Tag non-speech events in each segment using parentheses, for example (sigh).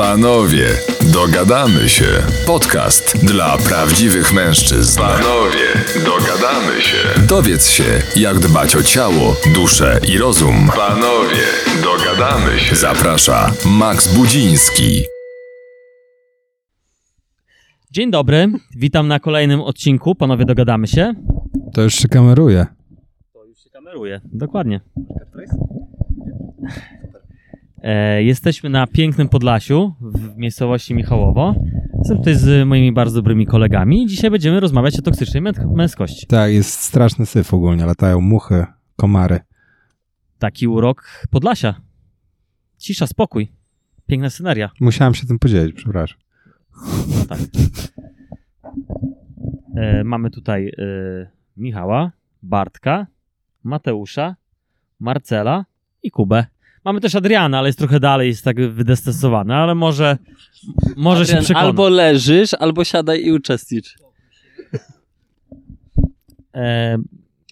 Panowie, dogadamy się. Podcast dla prawdziwych mężczyzn. Panowie, dogadamy się. Dowiedz się, jak dbać o ciało, duszę i rozum. Panowie, dogadamy się. Zaprasza Max Budziński. Dzień dobry, witam na kolejnym odcinku. Panowie, dogadamy się. To już się kameruje. To już się kameruje, dokładnie. E, jesteśmy na pięknym Podlasiu w miejscowości Michałowo. Jestem tutaj z moimi bardzo dobrymi kolegami i dzisiaj będziemy rozmawiać o toksycznej mę- męskości. Tak, jest straszny syf ogólnie. Latają muchy, komary. Taki urok Podlasia. Cisza, spokój. Piękna sceneria. Musiałem się tym podzielić, przepraszam. No tak. E, mamy tutaj e, Michała, Bartka, Mateusza, Marcela i Kubę. Mamy też Adriana, ale jest trochę dalej, jest tak wydestesowany, ale może, może się Adrian, przekona. albo leżysz, albo siadaj i uczestnicz. E,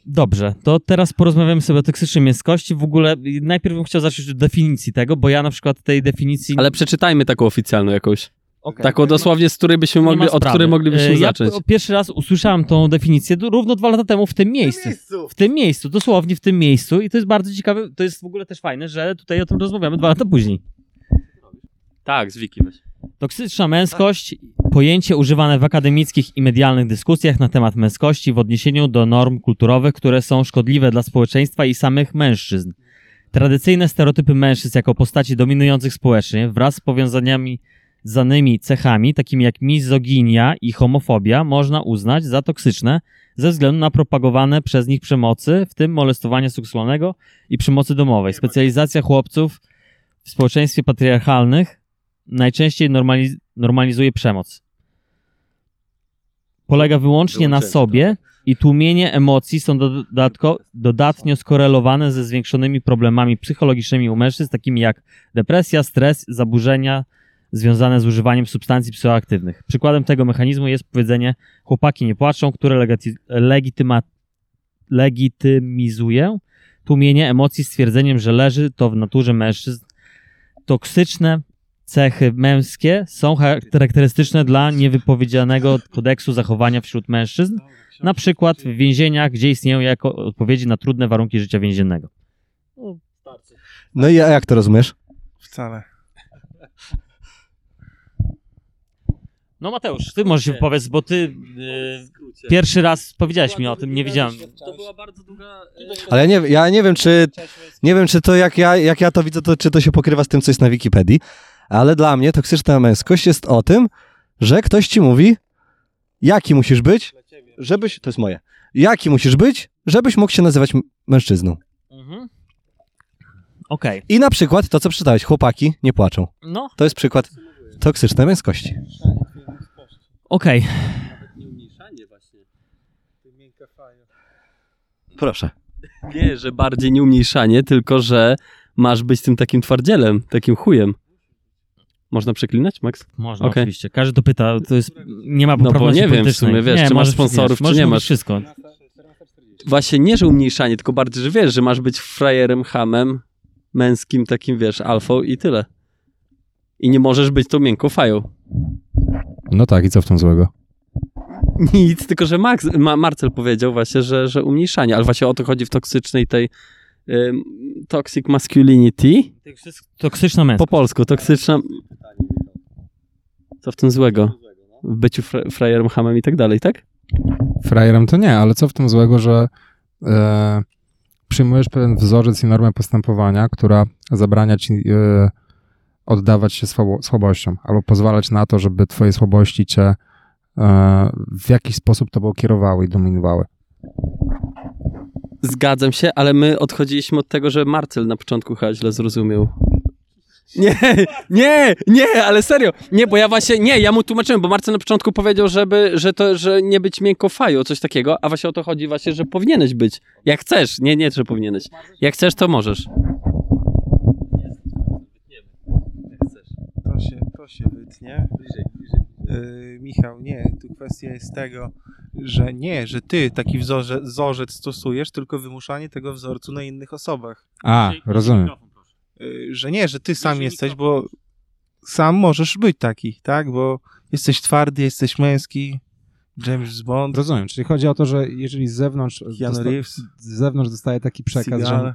dobrze, to teraz porozmawiamy sobie o toksycznej męskości. W ogóle najpierw bym chciał zacząć od definicji tego, bo ja na przykład tej definicji... Ale przeczytajmy taką oficjalną jakąś. Okej. Taką dosłownie, z której byśmy mogli, od której moglibyśmy E, ja zacząć. p- pierwszy raz usłyszałem tą definicję równo dwa lata temu w tym miejscu. W tym miejscu, dosłownie w tym miejscu i to jest bardzo ciekawe, to jest w ogóle też fajne, że tutaj o tym rozmawiamy dwa lata później. Tak, z Wiki weź. Toksyczna męskość, pojęcie używane w akademickich i medialnych dyskusjach na temat męskości w odniesieniu do norm kulturowych, które są szkodliwe dla społeczeństwa i samych mężczyzn. Tradycyjne stereotypy mężczyzn jako postaci dominujących społecznie wraz z powiązaniami zanymi cechami, takimi jak mizoginia i homofobia, można uznać za toksyczne ze względu na propagowane przez nich przemocy, w tym molestowania seksualnego i przemocy domowej. Specjalizacja chłopców w społeczeństwie patriarchalnych najczęściej normaliz- normalizuje przemoc. Polega wyłącznie na sobie i tłumienie emocji są dodatko, dodatnio skorelowane ze zwiększonymi problemami psychologicznymi u mężczyzn, takimi jak depresja, stres, zaburzenia związane z używaniem substancji psychoaktywnych. Przykładem tego mechanizmu jest powiedzenie chłopaki nie płaczą, które legityma- legitymizuje tłumienie emocji stwierdzeniem, że leży to w naturze mężczyzn. Toksyczne cechy męskie są charakterystyczne dla niewypowiedzianego kodeksu zachowania wśród mężczyzn, na przykład w więzieniach, gdzie istnieją jako odpowiedzi na trudne warunki życia więziennego. No i a jak to rozumiesz? Wcale. No Mateusz, ty może się wypowiedz, bo ty e, pierwszy raz powiedziałeś mi o tym, nie wiedziałem. To była bardzo długa... Ale ja nie, ja nie wiem, czy nie wiem, czy to jak ja, jak ja to widzę, to czy to się pokrywa z tym, co jest na Wikipedii, ale dla mnie toksyczna męskość jest o tym, że ktoś ci mówi, jaki musisz być, żebyś, to jest moje, jaki musisz być, żebyś mógł się nazywać mężczyzną. Mhm. Okej, I na przykład to, co przeczytałeś, chłopaki nie płaczą. no To jest przykład toksycznej męskości. Okej. Proszę. Nie, że bardziej nie umniejszanie, tylko że masz być tym takim twardzielem, takim chujem. Można przeklinać, Max? Można Okej. oczywiście. Każdy to pyta, to jest, nie ma No bo poprawności nie wiem w sumie, wiesz, nie, czy masz sponsorów, przeklinać, czy nie masz. wszystko. Właśnie nie, że umniejszanie, tylko bardziej, że wiesz, że masz być frajerem, hamem, męskim takim, wiesz, alfą i tyle. I nie możesz być tą miękką fają. No tak, i co w tym złego? Nic, tylko że Max, Ma, Marcel powiedział właśnie, że, że umniejszanie, ale właśnie o to chodzi w toksycznej tej ym, toxic masculinity. Toksyczna Po męskość. polsku, toksyczna... Co w tym złego? W byciu fra, frajerem, hamem i tak dalej, tak? Frajerem to nie, ale co w tym złego, że e, przyjmujesz pewien wzorzec i normę postępowania, która zabrania ci e, oddawać się słabo, słabościom, albo pozwalać na to, żeby twoje słabości cię e, w jakiś sposób tobą kierowały i dominowały. Zgadzam się, ale my odchodziliśmy od tego, że Marcel na początku chyba źle zrozumiał. Nie, nie, nie, ale serio. Nie, bo ja właśnie, nie, ja mu tłumaczyłem, bo Marcel na początku powiedział, żeby, że to, że nie być miękko fają, coś takiego, a właśnie o to chodzi właśnie, że powinieneś być. Jak chcesz, nie, nie, że powinieneś. Jak chcesz, to możesz. To się, to się wytnie. Yy, Michał, nie, tu kwestia jest tego, że nie, że ty taki wzorze, wzorzec stosujesz, tylko wymuszanie tego wzorcu na innych osobach. A, rozumiem. Yy, że nie, że ty sam jesteś, bo sam możesz być taki, tak? Bo jesteś twardy, jesteś męski. James Bond, Rozumiem, czyli chodzi o to, że jeżeli z zewnątrz, dosta- Reeves, z zewnątrz dostaje taki przekaz, że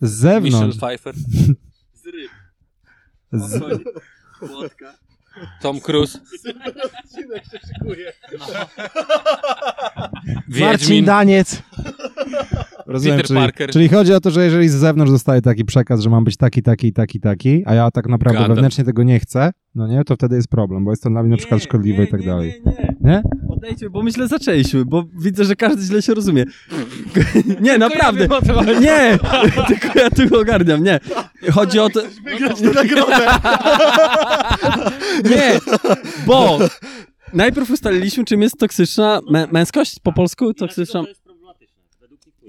z zewnątrz, Pfeiffer. (laughs) z, Tom Cruise. Marcin Daniec. Rozumiem, Peter czyli, Parker. czyli chodzi o to, że jeżeli z zewnątrz dostaje taki przekaz, że mam być taki, taki, taki, taki, a ja tak naprawdę Gandalf. wewnętrznie tego nie chcę, no nie, to wtedy jest problem, bo jest to dla mnie na przykład szkodliwe i tak dalej. Nie, nie, Nie? Odejdźmy, bo myślę, zaczęliśmy, bo widzę, że każdy źle się rozumie. nie, (laughs) naprawdę. Nie, tylko ja (laughs) tu ogarniam, nie. Chodzi o to... Wygrać tę nagrodę. (laughs) Nie, bo najpierw ustaliliśmy, czym jest toksyczna mę- męskość po polsku, toksyczna...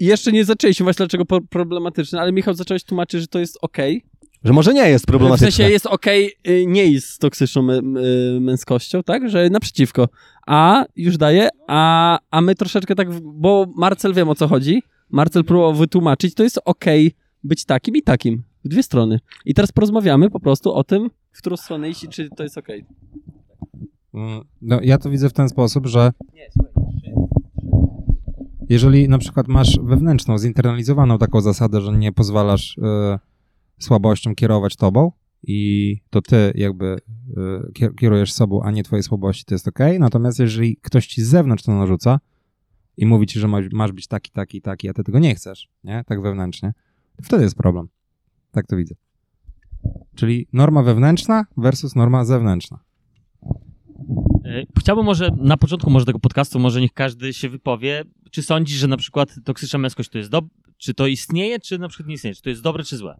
I jeszcze nie zaczęliśmy właśnie dlaczego po- problematyczne, ale Michał zacząłeś tłumaczyć, że to jest okej. Że może nie jest W problematyczne. sensie jest okej, y, nie jest z toksyczną my- y, męskością, tak? Że naprzeciwko. A już daje, a, a my troszeczkę tak, w- bo Marcel wiem o co chodzi. Marcel próbował wytłumaczyć, to jest okej być takim i takim. W dwie strony. I teraz porozmawiamy po prostu o tym, w którą stronę iść i czy to jest okej. Mm, No, ja to widzę w ten sposób, że jeżeli na przykład masz wewnętrzną, zinternalizowaną taką zasadę, że nie pozwalasz e, słabościom kierować tobą i to ty jakby kier- kierujesz sobą, a nie twoje słabości, to jest ok. Natomiast jeżeli ktoś ci z zewnątrz to narzuca i mówi ci, że masz, masz być taki, taki, taki, a ty tego nie chcesz, nie? Tak wewnętrznie, to wtedy jest problem. Tak to widzę. Czyli norma wewnętrzna versus norma zewnętrzna. E, Chciałbym może na początku może tego podcastu, może niech każdy się wypowie, czy sądzisz, że na przykład toksyczna męskość to jest dob- czy to istnieje, czy na przykład nie istnieje, czy to jest dobre, czy złe?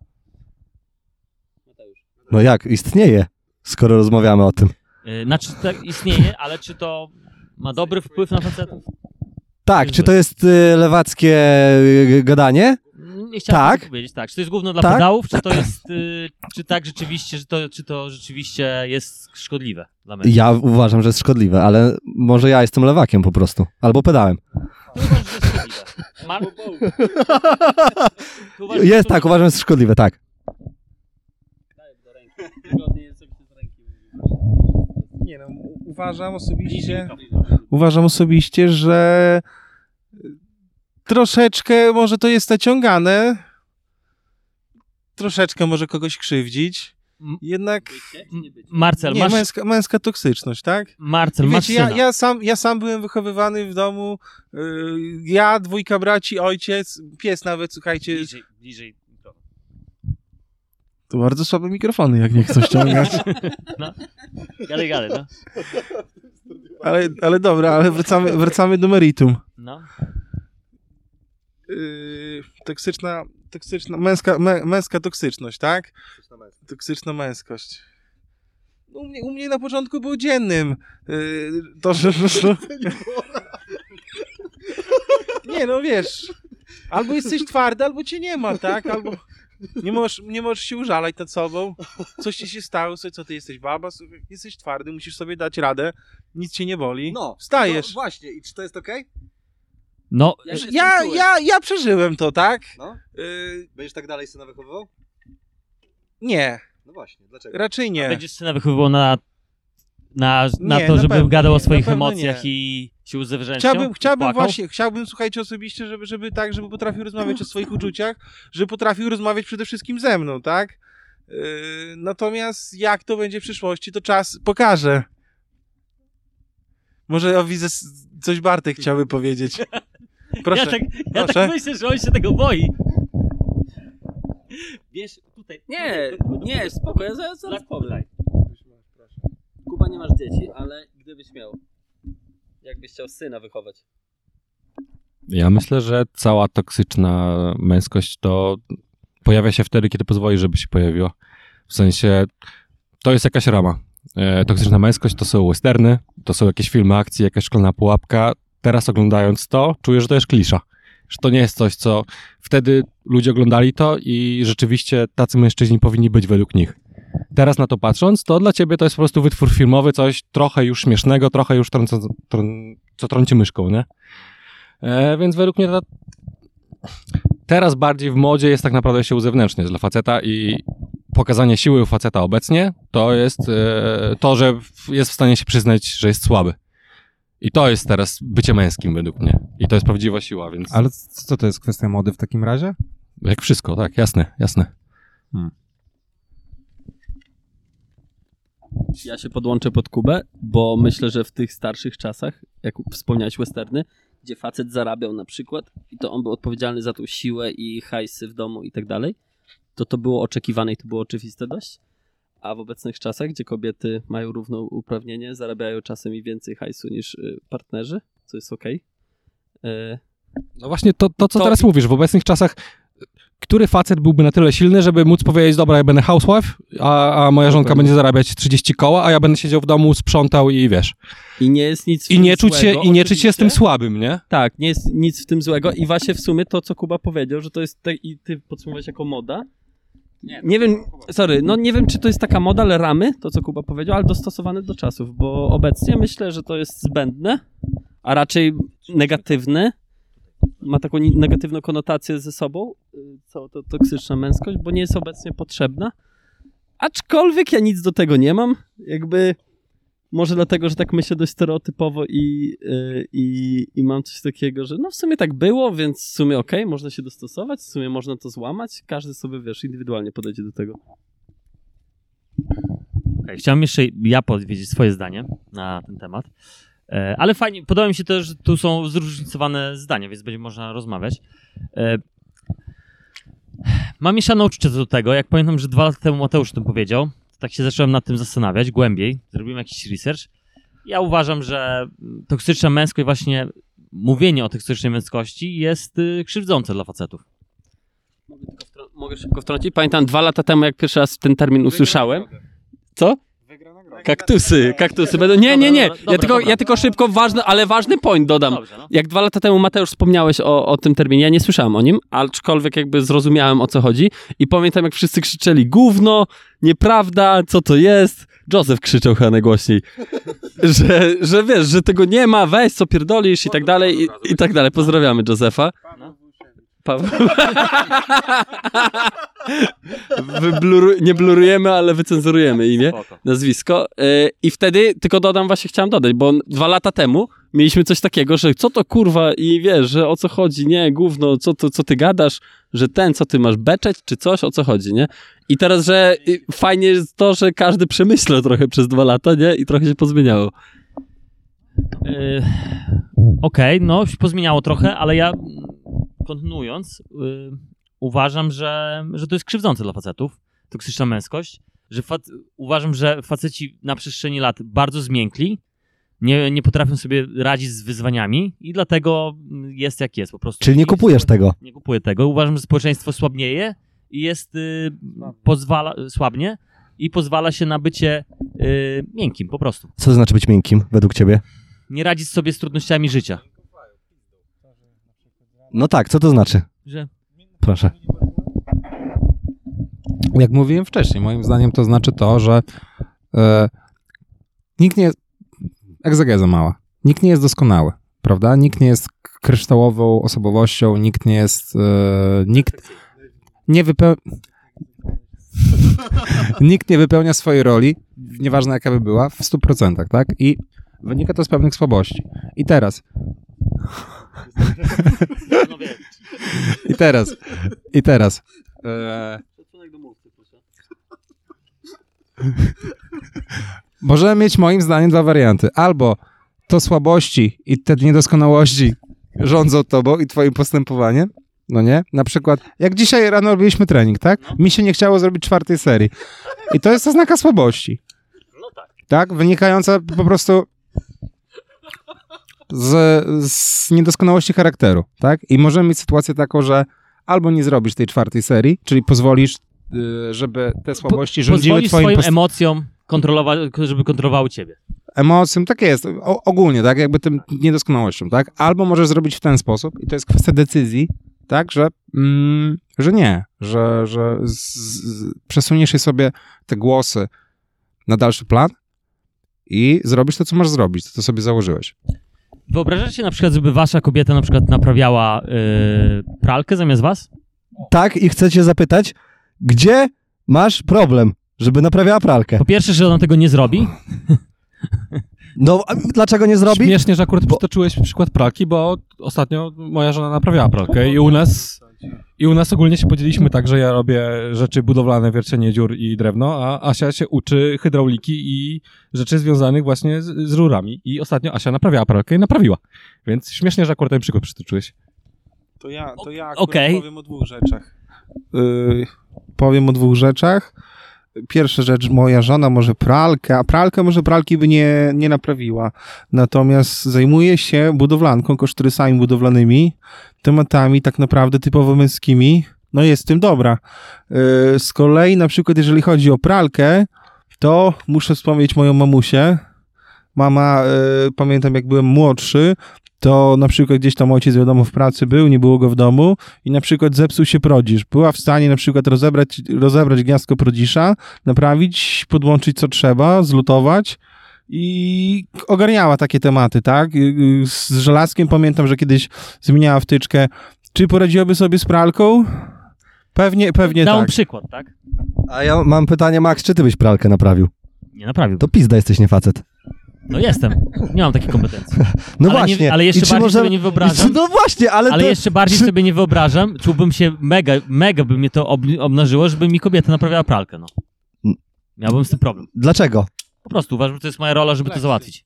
No jak? Istnieje, skoro rozmawiamy o tym. E, Znaczy tak istnieje, ale czy to ma dobry wpływ na facetów? Tak, czy to jest y, lewackie y, gadanie? Nie chciałem Tak. powiedzieć, tak. Czy to jest główno dla Tak. pedałów, czy to jest, y, czy tak rzeczywiście, że to, czy to rzeczywiście jest szkodliwe dla mężczyzn? Ja uważam, że jest szkodliwe, ale może ja jestem lewakiem po prostu. Albo pedałem. Uważasz, że jest szkodliwe? Mar- Ty uważasz, że Jest tak, uważam, że jest szkodliwe, tak. Nie no, uważam osobiście, uważam osobiście, że troszeczkę może to jest naciągane, troszeczkę może kogoś krzywdzić, Jednak Marcel, nie, masz, męska, męska toksyczność, tak? Marcel, I masz wiecie, ja, syna. ja, sam, ja sam byłem wychowywany w domu, yy, ja, dwójka braci, ojciec, pies nawet, słuchajcie, Bliżej, bliżej. to bardzo słabe mikrofony, jak nie chcą ściągać. Gadaj, gadaj, no. ale, ale dobra, ale wracamy, wracamy do meritum. no. Yy, toksyczna, toksyczna, męska, mę, męska toksyczność, tak? Toksyczna męskość. U mnie, u mnie na początku był dziennym. Yy, to, że... nie, no wiesz, albo jesteś twardy, albo cię nie ma, tak? Albo nie możesz, nie możesz się użalać nad sobą. Coś ci się stało, co, co ty jesteś baba, sobie, jesteś twardy, musisz sobie dać radę, nic cię nie boli. Wstajesz. właśnie, i czy to jest okej? No, Ja, ja, ja przeżyłem to, tak? No. Yy, Będziesz tak dalej syna wychowywał? nie, No właśnie, dlaczego? raczej nie. będziesz syna wychowywał na, na, na Nie, to, na żeby pewno gadał o nie, swoich na pewno emocjach nie. i się uzewrzęściał? Chciałbym, chciałbym właśnie, chciałbym, słuchajcie, osobiście, żeby, żeby tak, żeby potrafił rozmawiać o swoich uczuciach, żeby potrafił rozmawiać przede wszystkim ze mną, tak? Yy, natomiast jak to będzie w przyszłości, to czas pokaże. Może o, widzę, coś Bartek chciałby powiedzieć. Proszę. Ja tak, ja proszę. tak myślę, że on się tego boi. Wiesz, tutaj... Nie, nie, spoko, ja zaraz, zaraz powiem. Tutaj. Kuba, nie masz dzieci, ale gdybyś miał, jakbyś chciał syna wychować. Ja myślę, że cała toksyczna męskość to pojawia się wtedy, kiedy pozwoli, żeby się pojawiło. W sensie to jest jakaś rama. E, toksyczna męskość to są westerny, to są jakieś filmy akcji, jakaś szkolna pułapka. Teraz oglądając to, czuję, że to jest klisza. Że to nie jest coś, co wtedy ludzie oglądali to i rzeczywiście tacy mężczyźni powinni być według nich. Teraz na to patrząc, to dla ciebie to jest po prostu wytwór filmowy, coś trochę już śmiesznego, trochę już trąco, trą, co trąci myszką, nie? E, więc według mnie ta... teraz bardziej w modzie jest tak naprawdę się uzewnętrzniać dla faceta i pokazanie siły u faceta obecnie to jest e, to, że jest w stanie się przyznać, że jest słaby. I to jest teraz bycie męskim według mnie. I to jest prawdziwa siła, więc Ale co to jest kwestia mody w takim razie? jak wszystko, tak, jasne, jasne. Ja się podłączę pod Kubę, bo myślę, że w tych starszych czasach, jak wspomniałeś westerny, gdzie facet zarabiał na przykład i to on był odpowiedzialny za tą siłę i hajsy w domu i tak dalej, to to było oczekiwane i to było oczywiste dość. A w obecnych czasach, gdzie kobiety mają równouprawnienie, zarabiają czasem i więcej hajsu niż y, partnerzy, co jest okej. Y, No właśnie to, to co To- teraz mówisz, w obecnych czasach który facet byłby na tyle silny, żeby móc powiedzieć, dobra, ja będę housewife, a, a moja żonka będzie zarabiać 30 koła, a ja będę siedział w domu, sprzątał i wiesz. I nie jest nic w I tym nie czuć się, złego, i nie czuć się z tym słabym, nie? Tak, nie jest nic w tym złego i właśnie w sumie to, co Kuba powiedział, że to jest, te, i ty podsumowałeś jako moda. Nie, wiem, sorry, no nie wiem, czy to jest taka moda, ale ramy, to co Kuba powiedział, ale dostosowane do czasów, bo obecnie myślę, że to jest zbędne, a raczej negatywne, ma taką negatywną konotację ze sobą, y, cała to toksyczna męskość, bo nie jest obecnie potrzebna, aczkolwiek ja nic do tego nie mam, jakby może dlatego, że tak myślę dość stereotypowo i, yy, i, i mam coś takiego, że no w sumie tak było, więc w sumie okej, można się dostosować, w sumie można to złamać, każdy sobie, wiesz, indywidualnie podejdzie do tego. Okej, Chciałem jeszcze ja powiedzieć swoje zdanie na ten temat. E, Ale fajnie, podoba mi się też, że tu są zróżnicowane zdania, więc będzie można rozmawiać. E, Mam mieszane uczucie do tego, jak pamiętam, że dwa lata temu Mateusz o tym powiedział, tak się zacząłem nad tym zastanawiać głębiej, zrobiłem jakiś research. Ja uważam, że toksyczna męskość, właśnie mówienie o toksycznej męskości jest y, krzywdzące dla facetów. Mogę, tylko wtrą- mogę szybko wtrącić? Pamiętam dwa lata temu, jak pierwszy raz ten termin usłyszałem. Co? Kaktusy, kaktusy będą. Nie, nie, nie. Ja tylko, ja tylko szybko, ważny, ale ważny point dodam. No. Jak dwa lata temu Mateusz wspomniałeś o, o tym terminie, ja nie słyszałem o nim, aczkolwiek jakby zrozumiałem o co chodzi i pamiętam jak wszyscy krzyczeli gówno, nieprawda, co to jest. Józef krzyczał chyba najgłośniej, (laughs) że, że wiesz, że tego nie ma, weź co pierdolisz i tak dalej i, i tak dalej. Pozdrawiamy Józefa. Paweł. (laughs) Wybluru... Nie blurujemy, ale wycenzurujemy imię Spoko. nazwisko. Yy, I wtedy, tylko dodam, właśnie chciałem dodać, bo dwa lata temu mieliśmy coś takiego, że co to kurwa i wiesz, że o co chodzi, nie, gówno, co, to, co ty gadasz, że ten, co ty masz beczeć, czy coś, o co chodzi, nie? I teraz, że fajnie jest to, że każdy przemyślał trochę przez dwa lata, nie? I trochę się pozmieniało. Yy, Okej, no się pozmieniało trochę, ale ja kontynuując, yy, uważam, że, że to jest krzywdzące dla facetów, toksyczna męskość, że fac- uważam, że faceci na przestrzeni lat bardzo zmiękli, nie, nie potrafią sobie radzić z wyzwaniami i dlatego mm, jest jak jest po prostu. Czyli nie kupujesz tego. Nie kupuję tego. Uważam, że społeczeństwo słabnieje i jest, y, pozwala, słabnie i pozwala się na bycie y, miękkim po prostu. Co to znaczy być miękkim według ciebie? Nie radzić sobie z trudnościami życia. No tak, co to znaczy? Że Proszę. Jak mówiłem wcześniej, moim zdaniem to znaczy to, że e, nikt nie jest, egzegeza mała, nikt nie jest doskonały, prawda? Nikt nie jest kryształową osobowością, nikt nie jest, e, nikt nie wypełnia, (laughs) nikt nie wypełnia swojej roli, nieważne jaka by była, w 100%, tak? I wynika to z pewnych słabości. I teraz, no i teraz, i teraz, e, Możemy mieć moim zdaniem dwa warianty. Albo to słabości i te niedoskonałości rządzą tobą i twoim postępowaniem, no nie? Na przykład, jak dzisiaj rano robiliśmy trening, tak? Mi się nie chciało zrobić czwartej serii. I to jest oznaka słabości. no tak. Tak? Wynikająca po prostu z, z niedoskonałości charakteru, tak? I możemy mieć sytuację taką, że albo nie zrobisz tej czwartej serii, czyli pozwolisz, y, żeby te słabości rządziły Pozwolisz twoim swoim post- emocjom kontrolować, żeby kontrolowały ciebie. emocjom, tak jest, o, ogólnie, tak, jakby tym niedoskonałością, tak, albo możesz zrobić w ten sposób i to jest kwestia decyzji, tak, że, mm, że nie, że, że z, z, przesuniesz sobie te głosy na dalszy plan i zrobisz to, co masz zrobić, to, co sobie założyłeś. Wyobrażacie na przykład, żeby wasza kobieta na przykład naprawiała y, pralkę zamiast was? Tak, i chcę cię zapytać, gdzie masz problem, żeby naprawiała pralkę. Po pierwsze, że ona tego nie zrobi. No, a dlaczego nie zrobi? Śmiesznie, że akurat Bo- przytoczyłeś przykład pralki, bo ostatnio moja żona naprawiała pralkę i u nas i u nas ogólnie się podzieliliśmy tak, że ja robię rzeczy budowlane, wiercenie dziur i drewno, a Asia się uczy hydrauliki i rzeczy związanych właśnie z, z rurami. I ostatnio Asia naprawiała pralkę i naprawiła. Więc śmiesznie, że akurat ten przykład przytoczyłeś. To ja, to ja akurat Okej. powiem o dwóch rzeczach. Yy, powiem o dwóch rzeczach. Pierwsza rzecz, moja żona może pralkę, a pralkę może pralki by nie, nie naprawiła. Natomiast zajmuje się budowlanką, kosztorysami budowlanymi, tematami tak naprawdę typowo męskimi. No jest tym dobra. Yy, z kolei na przykład jeżeli chodzi o pralkę, to muszę wspomnieć moją mamusię. Mama, yy, pamiętam jak byłem młodszy, to na przykład gdzieś tam ojciec wiadomo w pracy był, nie było go w domu i na przykład zepsuł się prodzisz. Była w stanie na przykład rozebrać, rozebrać gniazdko prodzisza, naprawić, podłączyć co trzeba, zlutować i ogarniała takie tematy, tak? Y, y, Z żelazkiem pamiętam, że kiedyś zmieniała wtyczkę. Czy poradziłaby sobie z pralką? Pewnie, pewnie Dałem tak. przykład, tak? A ja mam pytanie, Max, czy ty byś pralkę naprawił? Nie naprawił. To pizda jesteś, nie facet. No jestem. Nie mam takiej kompetencji. (laughs) No Ale nie- właśnie. ale jeszcze bardziej możemy- sobie nie wyobrażam. No właśnie, ale, Ale to... jeszcze bardziej czy- sobie nie wyobrażam, czułbym się mega, mega by mnie to ob, obnażyło, żeby mi kobieta naprawiała pralkę, no. Miałbym z tym problem. Dlaczego? Po prostu uważam, że to jest moja rola, żeby to załatwić.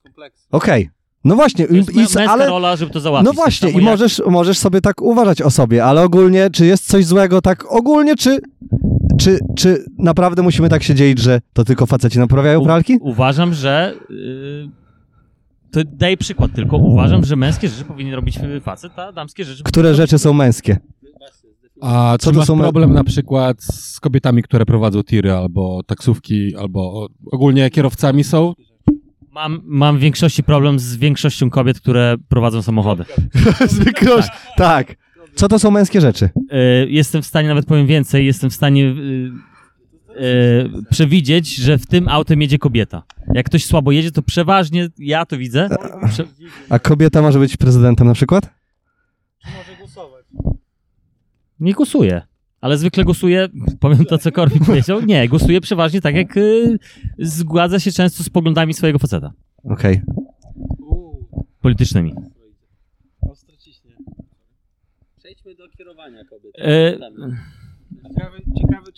Okej. No właśnie, To jest i, męska ale... rola, żeby to załatwić. No właśnie, i jak- możesz, możesz sobie tak uważać o sobie, ale ogólnie, czy jest coś złego tak ogólnie, czy, czy, czy naprawdę musimy tak się dzielić, że to tylko faceci naprawiają U- pralki? Uważam, że... Yy, to daję przykład tylko. Uważam, że męskie rzeczy powinien robić facet, a damskie rzeczy... Które rzeczy są męskie? A Co czy to masz są- problem na przykład z kobietami, które prowadzą tiry, albo taksówki, albo ogólnie kierowcami są? Mam, mam w większości problem z większością kobiet, które prowadzą samochody. (laughs) Zwykłość, tak. Co to są męskie rzeczy? Y, jestem w stanie, nawet powiem więcej, jestem w stanie y, y, przewidzieć, że w tym autem jedzie kobieta. Jak ktoś słabo jedzie, to przeważnie ja to widzę. Prze- A kobieta może być prezydentem na przykład? nie głosuje. Ale zwykle głosuje, powiem to, co Korwin (laughs) powiedział, nie, głosuje przeważnie tak, jak y, zgadza się często z poglądami swojego faceta. Okej. Politycznymi. Y,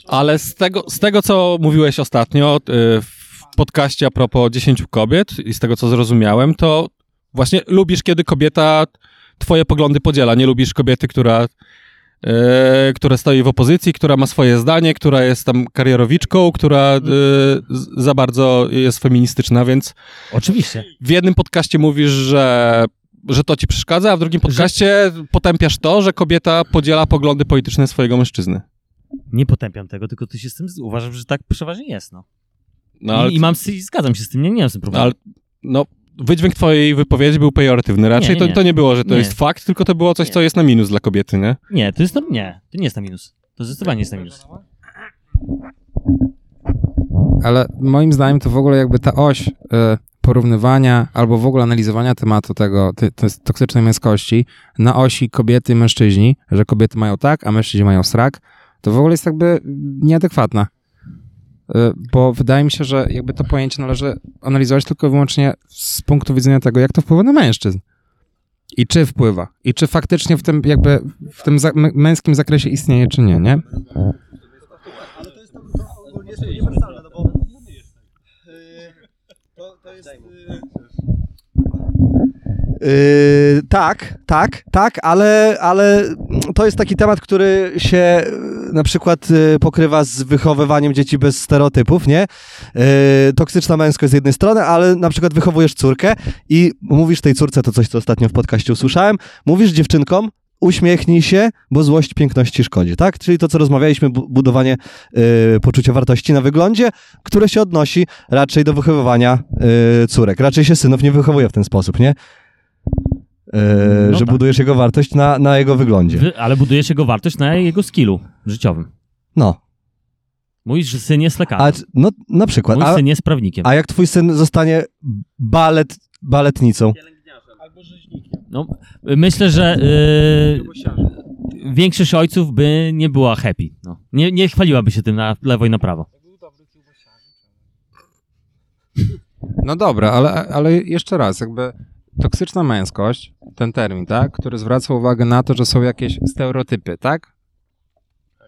Ale z tego, z tego co mówiłeś ostatnio y, w podcaście a propos 10 kobiet i z tego co zrozumiałem, to właśnie lubisz, kiedy kobieta twoje poglądy podziela. Nie lubisz kobiety, która, y, która stoi w opozycji, która ma swoje zdanie, która jest tam karierowiczką, która za bardzo jest feministyczna, więc oczywiście. w jednym podcaście mówisz, że, że to ci przeszkadza, a w drugim podcaście potępiasz to, że kobieta podziela poglądy polityczne swojego mężczyzny. Nie potępiam tego, tylko ty się z tym uważam, że tak przeważnie jest, no. No, ale, I, I mam, i zgadzam się z tym, nie, nie mam z tym problemu. ale no, wydźwięk twojej wypowiedzi był pejoratywny. Raczej Nie, nie, To, nie. to nie było, że to Nie. jest fakt, tylko to było coś, Nie. co jest na minus dla kobiety, nie? Nie, to jest, no, nie, to nie jest na minus. To zdecydowanie jest na minus. Ale moim zdaniem to w ogóle jakby ta oś y, porównywania albo w ogóle analizowania tematu tego, ty, to jest toksycznej męskości na osi kobiety i mężczyźni, że kobiety mają tak, a mężczyźni mają srak, to w ogóle jest jakby nieadekwatna. Y, Bo wydaje mi się, że jakby to pojęcie należy analizować tylko i wyłącznie z punktu widzenia tego, jak to wpływa na mężczyzn. I czy wpływa. I czy faktycznie w tym jakby w tym męskim zakresie istnieje, czy nie, nie? Yy, tak, tak, tak, ale, ale to jest taki temat, który się yy, na przykład yy, pokrywa z wychowywaniem dzieci bez stereotypów, nie? Yy, toksyczna męskość z jednej strony, ale na przykład wychowujesz córkę i mówisz tej córce, to coś, co ostatnio w podcaście usłyszałem, mówisz dziewczynkom, uśmiechnij się, bo złość piękności szkodzi, tak? Czyli to, co rozmawialiśmy, bu- budowanie yy, poczucia wartości na wyglądzie, które się odnosi raczej do wychowywania yy, córek. Raczej się synów nie wychowuje w ten sposób, nie? Yy, No że tak. budujesz jego wartość na, na jego wyglądzie. Wy, ale budujesz jego wartość na jego skillu życiowym. No, Mówisz, że syn jest a, lekarzem. c- no na przykład. Mój A, syn jest prawnikiem. a jak twój syn zostanie balet, baletnicą? No, myślę, że większość ojców by nie była happy. No. Nie, nie chwaliłaby się tym na lewo i na prawo. No dobra, ale, ale jeszcze raz, jakby toksyczna męskość, ten termin, tak, który zwraca uwagę na to, że są jakieś stereotypy, tak?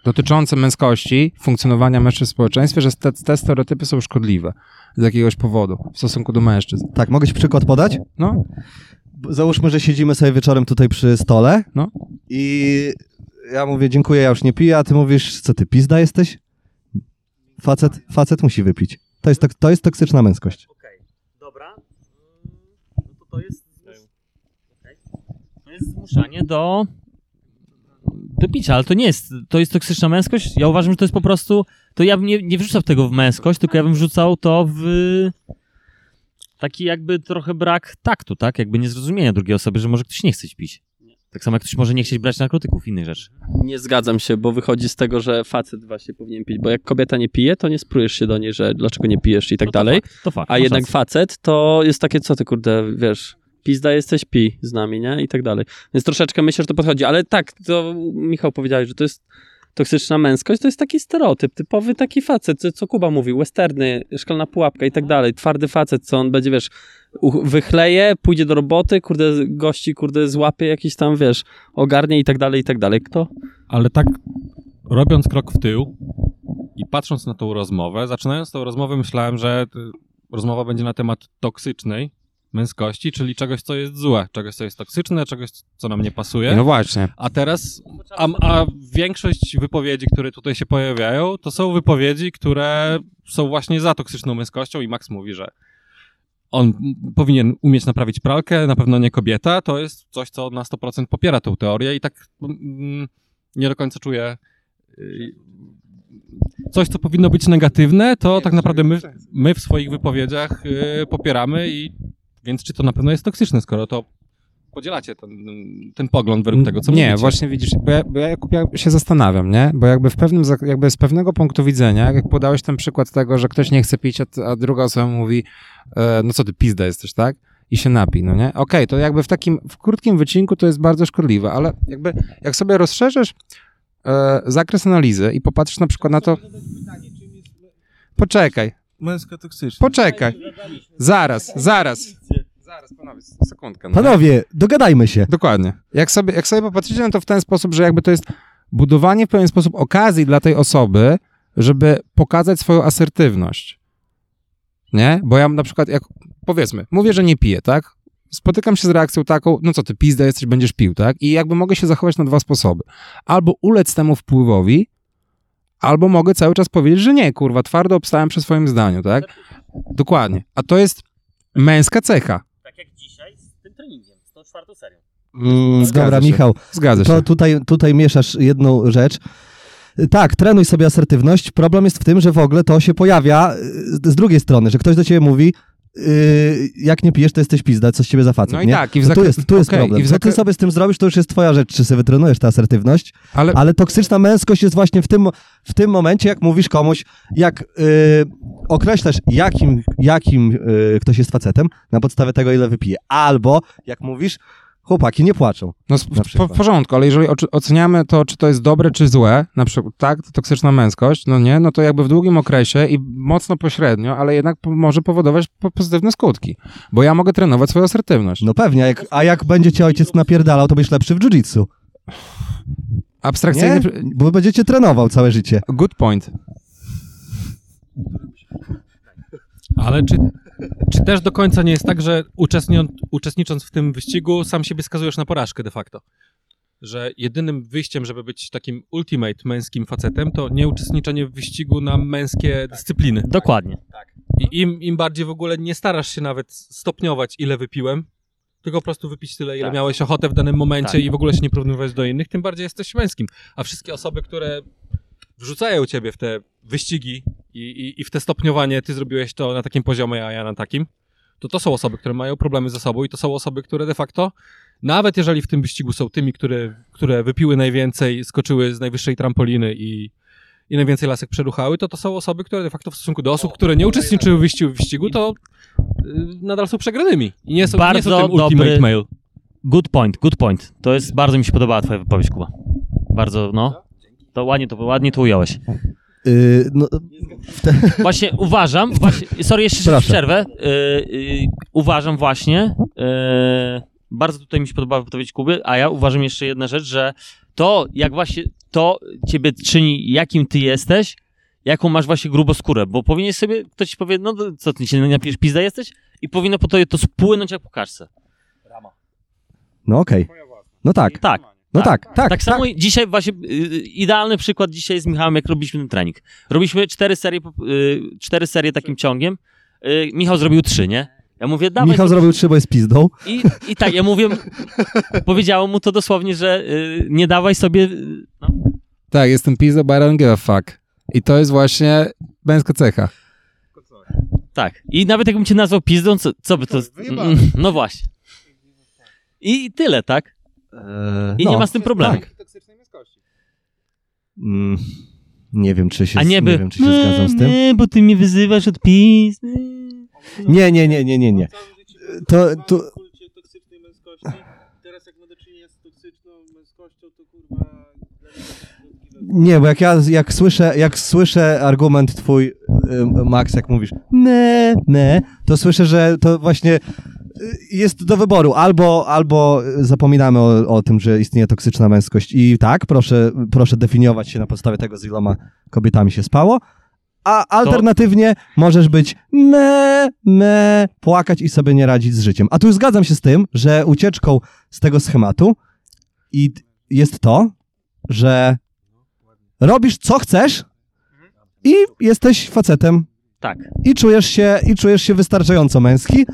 Dotyczące męskości, funkcjonowania mężczyzn w społeczeństwie, że te, te stereotypy są szkodliwe z jakiegoś powodu w stosunku do mężczyzn. Tak, mogę ci przykład podać? No, Załóżmy, że siedzimy sobie wieczorem tutaj przy stole No. i ja mówię, dziękuję, ja już nie piję, a ty mówisz, co ty, pizda jesteś? Facet, facet musi wypić. To jest, tok- to jest toksyczna męskość. Okej, dobra. No to to jest... To jest zmuszanie do... do picia, ale to nie jest... To jest toksyczna męskość? Ja uważam, że to jest po prostu... To ja bym nie, nie wrzucał tego w męskość, tylko ja bym wrzucał to w... Taki jakby trochę brak taktu, tak? Jakby niezrozumienia drugiej osoby, że może ktoś nie chce pić. Tak samo jak ktoś może nie chcieć brać narkotyków, innych rzeczy. Nie zgadzam się, bo wychodzi z tego, że facet właśnie powinien pić, bo jak kobieta nie pije, to nie sprujesz się do niej, że dlaczego nie pijesz i tak No to dalej. Fakt, to fakt. A jednak rację. facet to jest takie, co ty kurde, wiesz, pizda jesteś, pi z nami, nie? I tak dalej. Więc troszeczkę myślę, że to podchodzi. Ale tak, to Michał powiedziałeś, że to jest toksyczna męskość, to jest taki stereotyp, typowy taki facet, co- co Kuba mówił, westerny, szkolna pułapka i tak dalej. Twardy facet, co on będzie, wiesz, wychleje, pójdzie do roboty, kurde, gości, kurde, złapie jakiś tam, wiesz, ogarnie i tak dalej, i tak dalej. Kto? Ale tak robiąc krok w tył i patrząc na tą rozmowę, zaczynając tą rozmowę myślałem, że y, rozmowa będzie na temat toksycznej męskości, czyli czegoś, co jest złe, czegoś, co jest toksyczne, czegoś, co nam nie pasuje. no właśnie. A teraz, a, a większość wypowiedzi, które tutaj się pojawiają, to są wypowiedzi, które są właśnie za toksyczną męskością i Max mówi, że on powinien umieć naprawić pralkę, na pewno nie kobieta, to jest coś, co na 100% popiera tą teorię i tak mm, nie do końca czuję y, coś, co powinno być negatywne, to tak naprawdę my, my w swoich wypowiedziach y, popieramy i więc czy to na pewno jest toksyczne, skoro to podzielacie ten, ten pogląd według tego, co Nie, mówicie. właśnie widzisz, bo ja, bo ja, się zastanawiam, nie? Bo jakby w pewnym, jakby z pewnego punktu widzenia, jak podałeś ten przykład tego, że ktoś nie chce pić, a, a druga osoba mówi, e, no co ty, pizda jesteś, tak? I się napij, no nie? Okej, to jakby w takim, w krótkim wycinku to jest bardzo szkodliwe, ale jakby jak sobie rozszerzysz e, zakres analizy i popatrzysz na przykład na to... Poczekaj, Męska toksyczna. poczekaj, zaraz, zaraz. Panowie, sekundkę. No nie? Panowie, dogadajmy się. Dokładnie. Jak sobie, jak sobie popatrzycie na to w ten sposób, że jakby to jest budowanie w pewien sposób okazji dla tej osoby, żeby pokazać swoją asertywność. Nie? Bo ja na przykład, jak powiedzmy, mówię, że nie piję, tak? Spotykam się z reakcją taką, no co ty, pizda jesteś, będziesz pił, tak? I jakby mogę się zachować na dwa sposoby. Albo ulec temu wpływowi, albo mogę cały czas powiedzieć, że nie, kurwa, twardo obstałem przy swoim zdaniu, tak? Dokładnie. A to jest męska cecha. Dzisiaj z tą czwartą serią. Mm, dobra, się. Michał, Zgadza się. to tutaj, tutaj mieszasz jedną rzecz. Tak, trenuj sobie asertywność. Problem jest w tym, że w ogóle to się pojawia y, z drugiej strony, że ktoś do ciebie mówi, y, jak nie pijesz, to jesteś pizda, co z ciebie za facet, No i nie? tak, i w To tu jest, tu jest okej, problem. i w Co ty sobie z tym zrobisz, to już jest twoja rzecz, czy sobie wytrenujesz tę asertywność, Ale, ale toksyczna męskość jest właśnie w tym, w tym momencie, jak mówisz komuś, jak y, określasz, jakim, jakim y, ktoś jest facetem, na podstawie tego, ile wypije. Albo, jak mówisz, chłopaki nie płaczą. No w, porządku, ale jeżeli oceniamy to, czy to jest dobre, czy złe, na przykład, tak, to toksyczna męskość, no nie, no to jakby w długim okresie i mocno pośrednio, ale jednak po, może powodować po, pozytywne skutki, bo ja mogę trenować swoją asertywność. No pewnie, a jak, a jak będzie cię ojciec napierdalał, to będziesz lepszy w jiu-jitsu. Abstrakcyjny... Nie? Bo będziecie trenował całe życie. Good point. Ale czy, czy też do końca nie jest tak, że uczestnicząc w tym wyścigu, sam siebie skazujesz na porażkę de facto? Że jedynym wyjściem, żeby być takim ultimate męskim facetem, to nie uczestniczenie w wyścigu na męskie dyscypliny. Dokładnie. I im, im bardziej w ogóle nie starasz się nawet stopniować, ile wypiłem, tylko po prostu wypić tyle, ile Tak. miałeś ochotę w danym momencie Tak. i w ogóle się nie porównywać do innych, tym bardziej jesteś męskim. A wszystkie osoby, które wrzucają ciebie w te wyścigi i, i, i w te stopniowanie, ty zrobiłeś to na takim poziomie, a ja na takim, to to są osoby, które mają problemy ze sobą i to są osoby, które de facto, nawet jeżeli w tym wyścigu są tymi, które, które wypiły najwięcej, skoczyły z najwyższej trampoliny i, i najwięcej lasek przeruchały, to to są osoby, które de facto w stosunku do osób, które nie uczestniczyły w wyścigu, w wyścigu to y, nadal są przegranymi. I nie są, nie Bardzo są tym ultimate dobry- male. Good point, good point. To jest, bardzo mi się podobała twoja wypowiedź, Kuba. bardzo, no. To ładnie to, ładnie to ująłeś. Yy, no, Właśnie uważam, właśnie, sorry, jeszcze Proszę. przerwę. Yy, yy, uważam właśnie, bardzo tutaj mi się podoba wypowiedź Kuby, a ja uważam jeszcze jedna rzecz, że to, jak właśnie to ciebie czyni, jakim ty jesteś, jaką masz właśnie gruboskórę, bo powinien sobie, ktoś ci powie, no co, ty się napijesz pizda jesteś? I powinno po to, to spłynąć jak po kaczce. no okej. No tak, Tak. No tak, tak. Tak, samo i dzisiaj właśnie y, idealny przykład dzisiaj z Michałem, jak robiliśmy ten trening. Robiliśmy cztery serie, y, cztery serie takim ciągiem. Y, Michał zrobił trzy, nie? Ja mówię, dawaj. Michał zrobił trzy, bo jest pizdą. I, I tak, ja mówię, powiedziałem mu to dosłownie, że nie dawaj sobie. No, Tak, jestem pizza, but I don't give a fuck. I to jest właśnie męska cecha. tak. I nawet jakbym cię nazwał pizdą, co, co by to. (laughs) No właśnie. I tyle, tak? I no, nie ma z tym problemu. tak. Mm, nie wiem, czy się, A nie by. nie wiem, czy się zgadzam z tym. Nie, bo ty mnie wyzywasz od pizd. Nie, nie, nie, nie, nie, nie. To, to, kulcie toksycznej męskości. Teraz jak ma do czynienia z toksyczną męskością, to kurwa... nie, bo jak ja jak słyszę, jak słyszę argument twój, y, Max, jak mówisz ne, ne, to słyszę, że to właśnie jest do wyboru. Albo, albo zapominamy o, o tym, że istnieje toksyczna męskość i tak, proszę, proszę definiować się na podstawie tego, z iloma kobietami się spało, a alternatywnie możesz być me, me, płakać i sobie nie radzić z życiem. A tu zgadzam się z tym, że ucieczką z tego schematu i jest to, że robisz co chcesz i jesteś facetem Tak. i czujesz się, i czujesz się wystarczająco męski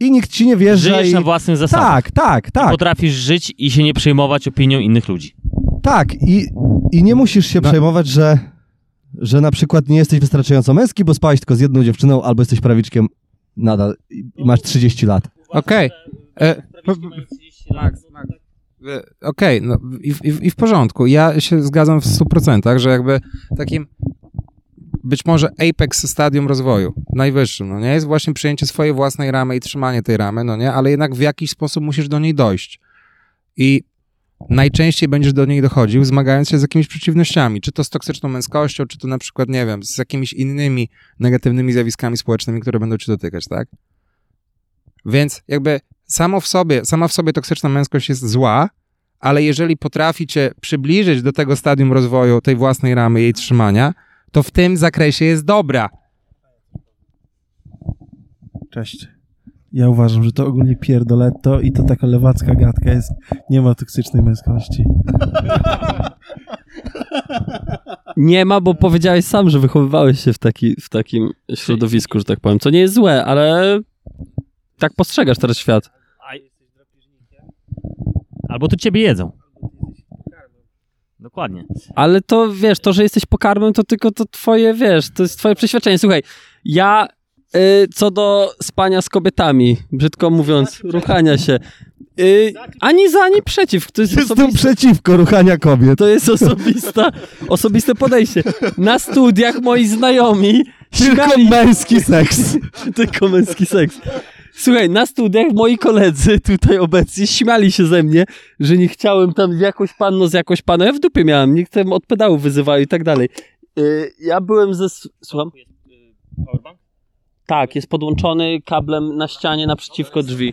i nikt ci nie wierze Żyjesz i... na własnym zasadach. Tak, tak, tak, Potrafisz żyć i się nie przejmować opinią innych ludzi. tak i, i nie musisz się No. przejmować, że, że na przykład nie jesteś wystarczająco męski, bo spałeś tylko z jedną dziewczyną albo jesteś prawiczkiem nadal i i masz 30 lat. Okej. E, Max, Max. E, Okej, no i, w- i, w- i w porządku. Ja się zgadzam w 100%, że jakby takim być może apex stadium rozwoju, najwyższym, no nie, jest właśnie przyjęcie swojej własnej ramy i trzymanie tej ramy, no nie, ale jednak w jakiś sposób musisz do niej dojść. I najczęściej będziesz do niej dochodził, zmagając się z jakimiś przeciwnościami, czy to z toksyczną męskością, czy to na przykład, nie wiem, z jakimiś innymi negatywnymi zjawiskami społecznymi, które będą cię dotykać, tak? Więc jakby samo w sobie, sama w sobie toksyczna męskość jest zła, ale jeżeli potrafi cię przybliżyć do tego stadium rozwoju tej własnej ramy, jej trzymania, to w tym zakresie jest dobra. Cześć. Ja uważam, że to ogólnie pierdoletto i to taka lewacka gadka jest. Nie ma toksycznej męskości. Nie ma, bo powiedziałeś sam, że wychowywałeś się w, taki, w takim środowisku, że tak powiem. Co nie jest złe, ale tak postrzegasz teraz świat. Albo to ciebie jedzą. Dokładnie. Ale to wiesz, to, że jesteś pokarmem, to tylko to twoje, wiesz, to jest twoje przeświadczenie. Słuchaj, ja y, co do spania z kobietami, brzydko mówiąc, ruchania się, y, ani za, ani przeciw. To jest Jestem osobiste, przeciwko ruchania kobiet. to jest osobista, osobiste podejście. Na studiach moi znajomi Tylko śmiali męski seks. (laughs) Tylko męski seks. Słuchaj, na studiach moi koledzy tutaj obecni śmiali się ze mnie, że nie chciałem tam z jakąś panną, z jakąś paną. Ja w dupie miałem, nikt tam od pedału wyzywał i tak dalej. Yy, ja byłem ze... Słucham? Tak, jest podłączony kablem na ścianie naprzeciwko drzwi.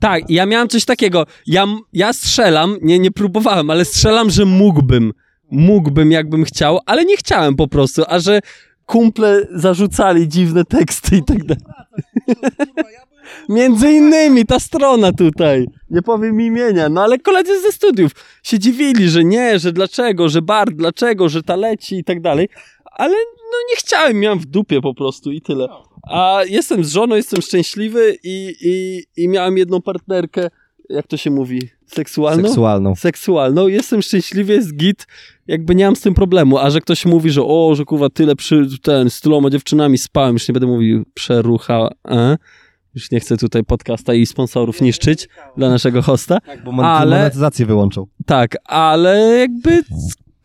Tak, ja miałem coś takiego. Ja, ja strzelam, nie, nie próbowałem, ale strzelam, że mógłbym. Mógłbym, jakbym chciał, ale nie chciałem po prostu, a że kumple zarzucali dziwne teksty i tak dalej. Między innymi ta strona tutaj. Nie powiem imienia, no ale koledzy ze studiów się dziwili, że nie, że dlaczego, że bar, dlaczego, że ta leci i tak dalej. Ale no nie chciałem, miałem w dupie po prostu i tyle. A jestem z żoną, jestem szczęśliwy i, i, i miałem jedną partnerkę, jak to się mówi, seksualną? Seksualną. seksualną, jestem szczęśliwy, jest git, jakby nie mam z tym problemu, a że ktoś mówi, że o, że kurwa tyle przy, ten, z tyloma dziewczynami spałem, już nie będę mówił przerucha, e? już nie chcę tutaj podcasta i sponsorów niszczyć dla naszego hosta, Tak, bo Ale- monetyzację wyłączą. tak, ale jakby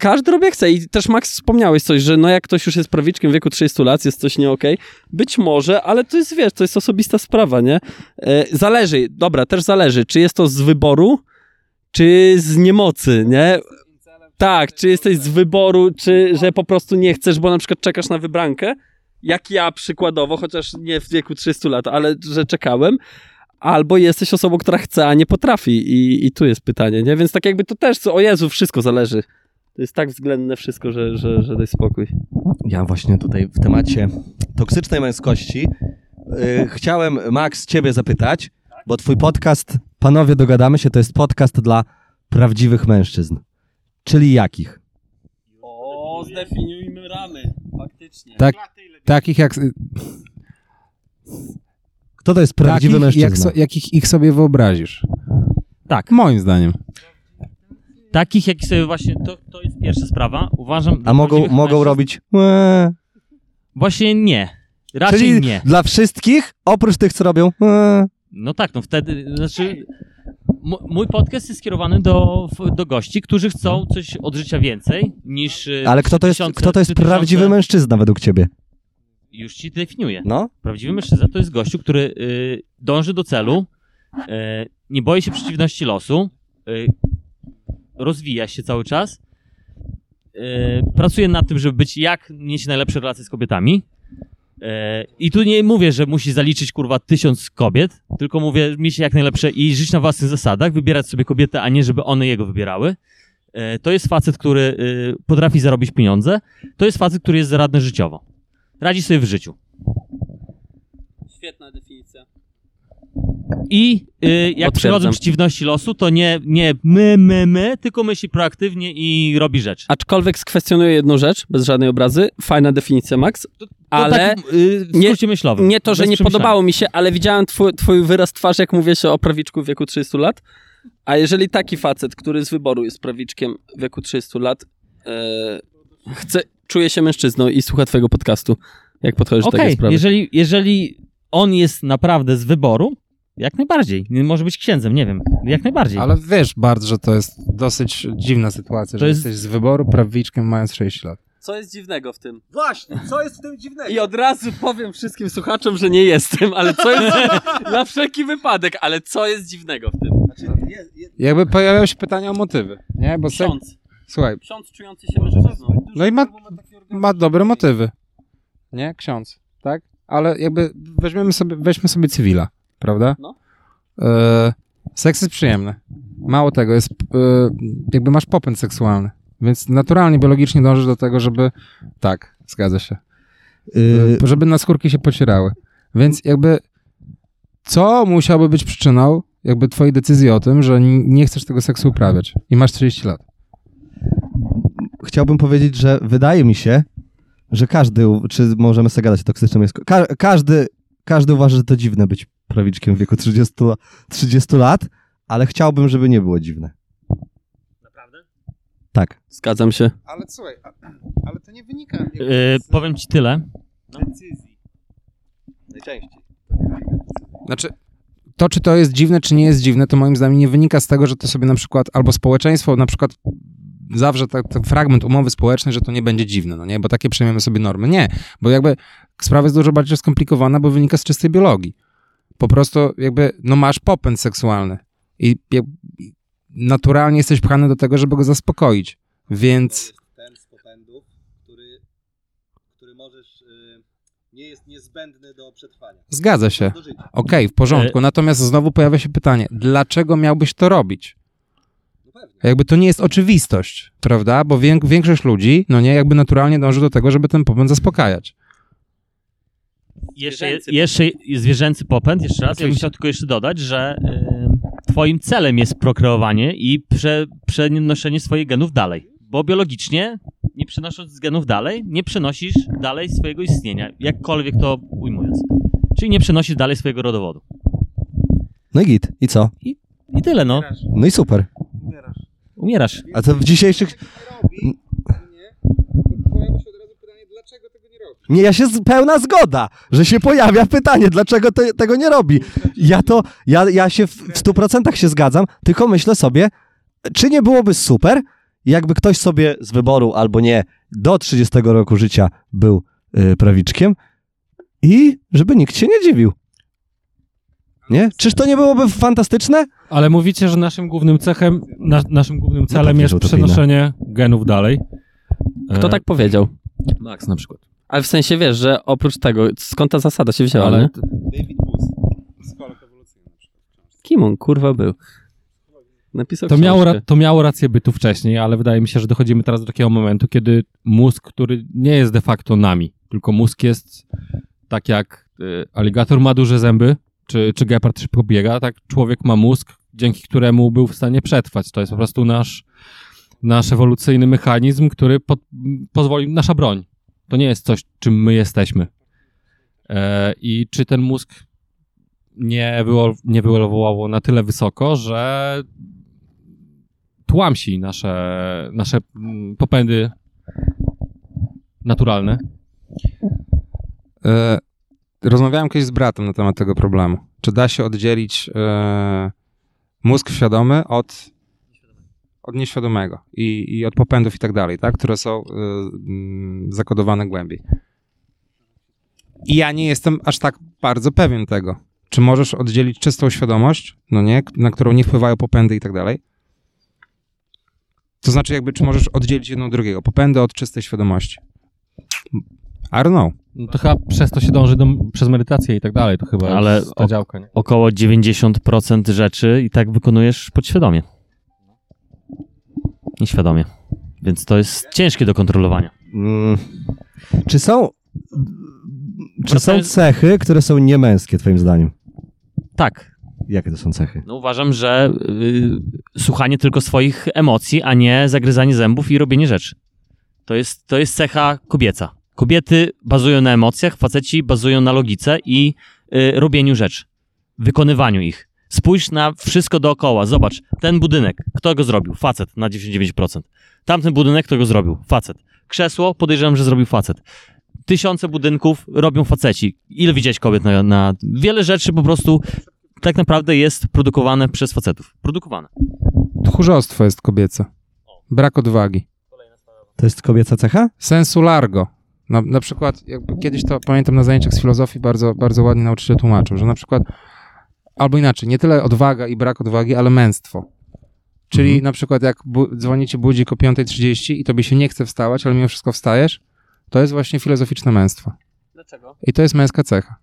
każdy robi jak chce i też Max wspomniałeś coś, że no jak ktoś już jest prawiczkiem w wieku 30 lat, jest coś nie okej, być może, ale to jest, wiesz, to jest osobista sprawa, nie? E, zależy, dobra, też zależy, czy jest to z wyboru, czy z niemocy, nie? Tak, czy jesteś z wyboru, czy że po prostu nie chcesz, bo na przykład czekasz na wybrankę, jak ja przykładowo, chociaż nie w wieku 300 lat, ale że czekałem, albo jesteś osobą, która chce, a nie potrafi i, i tu jest pytanie, nie? Więc tak jakby to też, co, o Jezu, wszystko zależy. To jest tak względne wszystko, że, że, że daj spokój. Ja właśnie tutaj w temacie toksycznej męskości yy, chciałem, Max, ciebie zapytać, bo twój podcast, panowie dogadamy się, to jest podcast dla prawdziwych mężczyzn. Czyli jakich? O, zdefiniujmy ramy, faktycznie. Tak, takich jak, Kto to jest prawdziwy takich, jak, mężczyzna? so, jakich ich sobie wyobrazisz. Tak. Moim zdaniem. Takich, jak sobie właśnie, to, to jest pierwsza sprawa. Uważam. A mogą, mogą mężczyzn- robić... Eee. Właśnie nie. Raczej Czyli nie. dla wszystkich, oprócz tych, co robią... Eee. No tak, no wtedy, znaczy mój podcast jest skierowany do, do gości, którzy chcą coś od życia więcej niż y, Ale kto to jest, 3000 kto to jest 3000 prawdziwy mężczyzna według ciebie? Już ci definiuję. No? Prawdziwy mężczyzna to jest gościu, który y, dąży do celu, y, nie boi się przeciwności losu, y, rozwija się cały czas, y, pracuje nad tym, żeby być jak mieć najlepsze relacje z kobietami. Y, I tu nie mówię, że musi zaliczyć kurwa tysiąc kobiet, tylko mówię mieć jak najlepsze i żyć na własnych zasadach, wybierać sobie kobietę, a nie żeby one jego wybierały. Y, To jest facet, który potrafi zarobić pieniądze. To jest facet, który jest zaradny życiowo. Radzi sobie w życiu. Świetna definicja. I y, jak przychodzą przeciwności losu, to nie, nie my, my, my, tylko myśli proaktywnie i robi rzecz. Aczkolwiek skwestionuję jedną rzecz, bez żadnej obrazy. Fajna definicja, Max. To Ale tak, y, nie- myślowym. nie to, że nie podobało mi się, ale widziałem twój, twój wyraz twarzy, jak mówię się o prawiczku w wieku 30 lat. A jeżeli taki facet, który z wyboru jest prawiczkiem w wieku 30 lat, e, chce, czuje się mężczyzną i słucha twojego podcastu, jak podchodzisz do Okej, takiej sprawy? jeżeli, jeżeli on jest naprawdę z wyboru, jak najbardziej. Może być księdzem, nie wiem. Jak najbardziej. Ale wiesz, bardzo, że to jest dosyć dziwna sytuacja, że jest- jesteś z wyboru prawiczkiem mając 6 lat. Co jest dziwnego w tym? Właśnie, co jest w tym dziwnego? I od razu powiem wszystkim słuchaczom, że nie jestem, ale co jest (laughs) na wszelki wypadek, ale co jest dziwnego w tym? Jakby pojawiają się pytania o motywy, nie? Bo. Ksiądz, Słuchaj, ksiądz czujący się mężczyzną. no i ma, ma dobre motywy, nie? Ksiądz, tak? Ale jakby weźmiemy sobie, weźmy sobie cywila, prawda? No. E, seks jest przyjemny. Mało tego, jest, e, jakby masz popęd seksualny, więc naturalnie, biologicznie dążysz do tego, żeby, tak, zgadza się, Yy, e, żeby naskórki się pocierały. Więc jakby co musiałoby być przyczyną jakby twojej decyzji o tym, że nie chcesz tego seksu uprawiać i masz 30 lat? chciałbym powiedzieć, że wydaje mi się, że każdy, czy możemy sobie gadać o toksycznym męskości, ka każdy, każdy uważa, że to dziwne być prawiczkiem w wieku 30, la 30 lat, ale chciałbym, żeby nie było dziwne. Naprawdę? Tak. Zgadzam się. Ale słuchaj, ale to nie wynika Y, powiem ci tyle. Najczęściej. Znaczy, to czy to jest dziwne, czy nie jest dziwne, to moim zdaniem nie wynika z tego, że to sobie na przykład, albo społeczeństwo na przykład zawrze tak- ten fragment umowy społecznej, że to nie będzie dziwne, no nie? Bo takie przyjmiemy sobie normy. Nie, bo jakby sprawa jest dużo bardziej skomplikowana, bo wynika z czystej biologii. Po prostu jakby, no masz popęd seksualny i naturalnie jesteś pchany do tego, żeby go zaspokoić. Więc ten z popędów, który, który możesz, y, nie jest niezbędny do przetrwania. zgadza się. Okej, w porządku. Natomiast znowu pojawia się pytanie, dlaczego miałbyś to robić? Jakby to nie jest oczywistość, prawda? Bo większość ludzi, no nie, jakby naturalnie dąży do tego, żeby ten popęd zaspokajać. Jeszcze, Zwierzęcy jeszcze zwierzęcy popęd, jeszcze raz. Ja bym Oczywiście. chciał tylko jeszcze dodać, że y, twoim celem jest prokreowanie i prze, przenoszenie swoich genów dalej. Bo biologicznie, nie przenosząc genów dalej, nie przenosisz dalej swojego istnienia, jakkolwiek to ujmując. Czyli nie przenosisz dalej swojego rodowodu. No i git. I co? I tyle, no. No i super. Umierasz. A co w dzisiejszych... Nie, ja się z, pełna zgoda, że się pojawia pytanie, dlaczego te, tego nie robi. Ja to, ja, ja się w, w 100% się zgadzam, tylko myślę sobie, czy nie byłoby super, jakby ktoś sobie z wyboru albo nie do 30 roku życia był y, prawiczkiem i żeby nikt się nie dziwił. Nie? Czyż to nie byłoby fantastyczne? Ale mówicie, że naszym głównym cechem, na, naszym głównym celem pewnie, jest przenoszenie genów dalej. Kto E, tak powiedział? Max na przykład. Ale w sensie wiesz, że oprócz tego, skąd ta zasada się wzięła, Ale nie? t- Kim on kurwa był? Napisał to, miało, to miało rację bytu wcześniej, ale wydaje mi się, że dochodzimy teraz do takiego momentu, kiedy mózg, który nie jest de facto nami, tylko mózg jest tak jak y, aligator ma duże zęby, czy, czy gepard szybko biega, tak człowiek ma mózg, dzięki któremu był w stanie przetrwać. To jest po prostu nasz, nasz ewolucyjny mechanizm, który po, pozwolił, nasza broń. To nie jest coś, czym my jesteśmy. E, I czy ten mózg nie, wyło, nie na tyle wysoko, że tłamsi nasze, nasze mm, popędy naturalne. E, rozmawiałem kiedyś z bratem na temat tego problemu. Czy da się oddzielić e, mózg świadomy od, od nieświadomego i, i od popędów i tak dalej, tak? które są e, mm, zakodowane głębiej. I ja nie jestem aż tak bardzo pewien tego. Czy możesz oddzielić czystą świadomość, no nie, na którą nie wpływają popędy i tak dalej? To znaczy, jakby, czy możesz oddzielić jedno od drugiego, popędy od czystej świadomości? I don't know. No to chyba przez to się dąży do, przez medytację i tak dalej. To chyba Ale jest ta o- działka, nie? Około 90% rzeczy i tak wykonujesz podświadomie. Nieświadomie. Więc to jest ciężkie do kontrolowania. Mm. Czy są... Czy są cechy, które są niemęskie, twoim zdaniem? Tak. Jakie to są cechy? No uważam, że y, słuchanie tylko swoich emocji, a nie zagryzanie zębów i robienie rzeczy. To jest, to jest cecha kobieca. Kobiety bazują na emocjach, faceci bazują na logice i y, robieniu rzeczy. Wykonywaniu ich. Spójrz na wszystko dookoła. Zobacz, ten budynek, kto go zrobił? Facet na 99%. Tamten budynek, kto go zrobił? Facet. Krzesło, podejrzewam, że zrobił facet. Tysiące budynków robią faceci. Ile widziałeś kobiet na, na... Wiele rzeczy po prostu tak naprawdę jest produkowane przez facetów. Produkowane. Tchórzostwo jest kobiece. Brak odwagi. To jest kobieca cecha? Sensu largo. Na, na przykład, jakby kiedyś to pamiętam na zajęciach z filozofii bardzo, bardzo ładnie nauczyciel tłumaczył, że na przykład, albo inaczej, nie tyle odwaga i brak odwagi, ale męstwo. Czyli Mhm. na przykład jak bu- dzwonicie budzik o 5.30 i tobie się nie chce wstawać, ale mimo wszystko wstajesz, to jest właśnie filozoficzne męstwo. Dlaczego? I to jest męska cecha.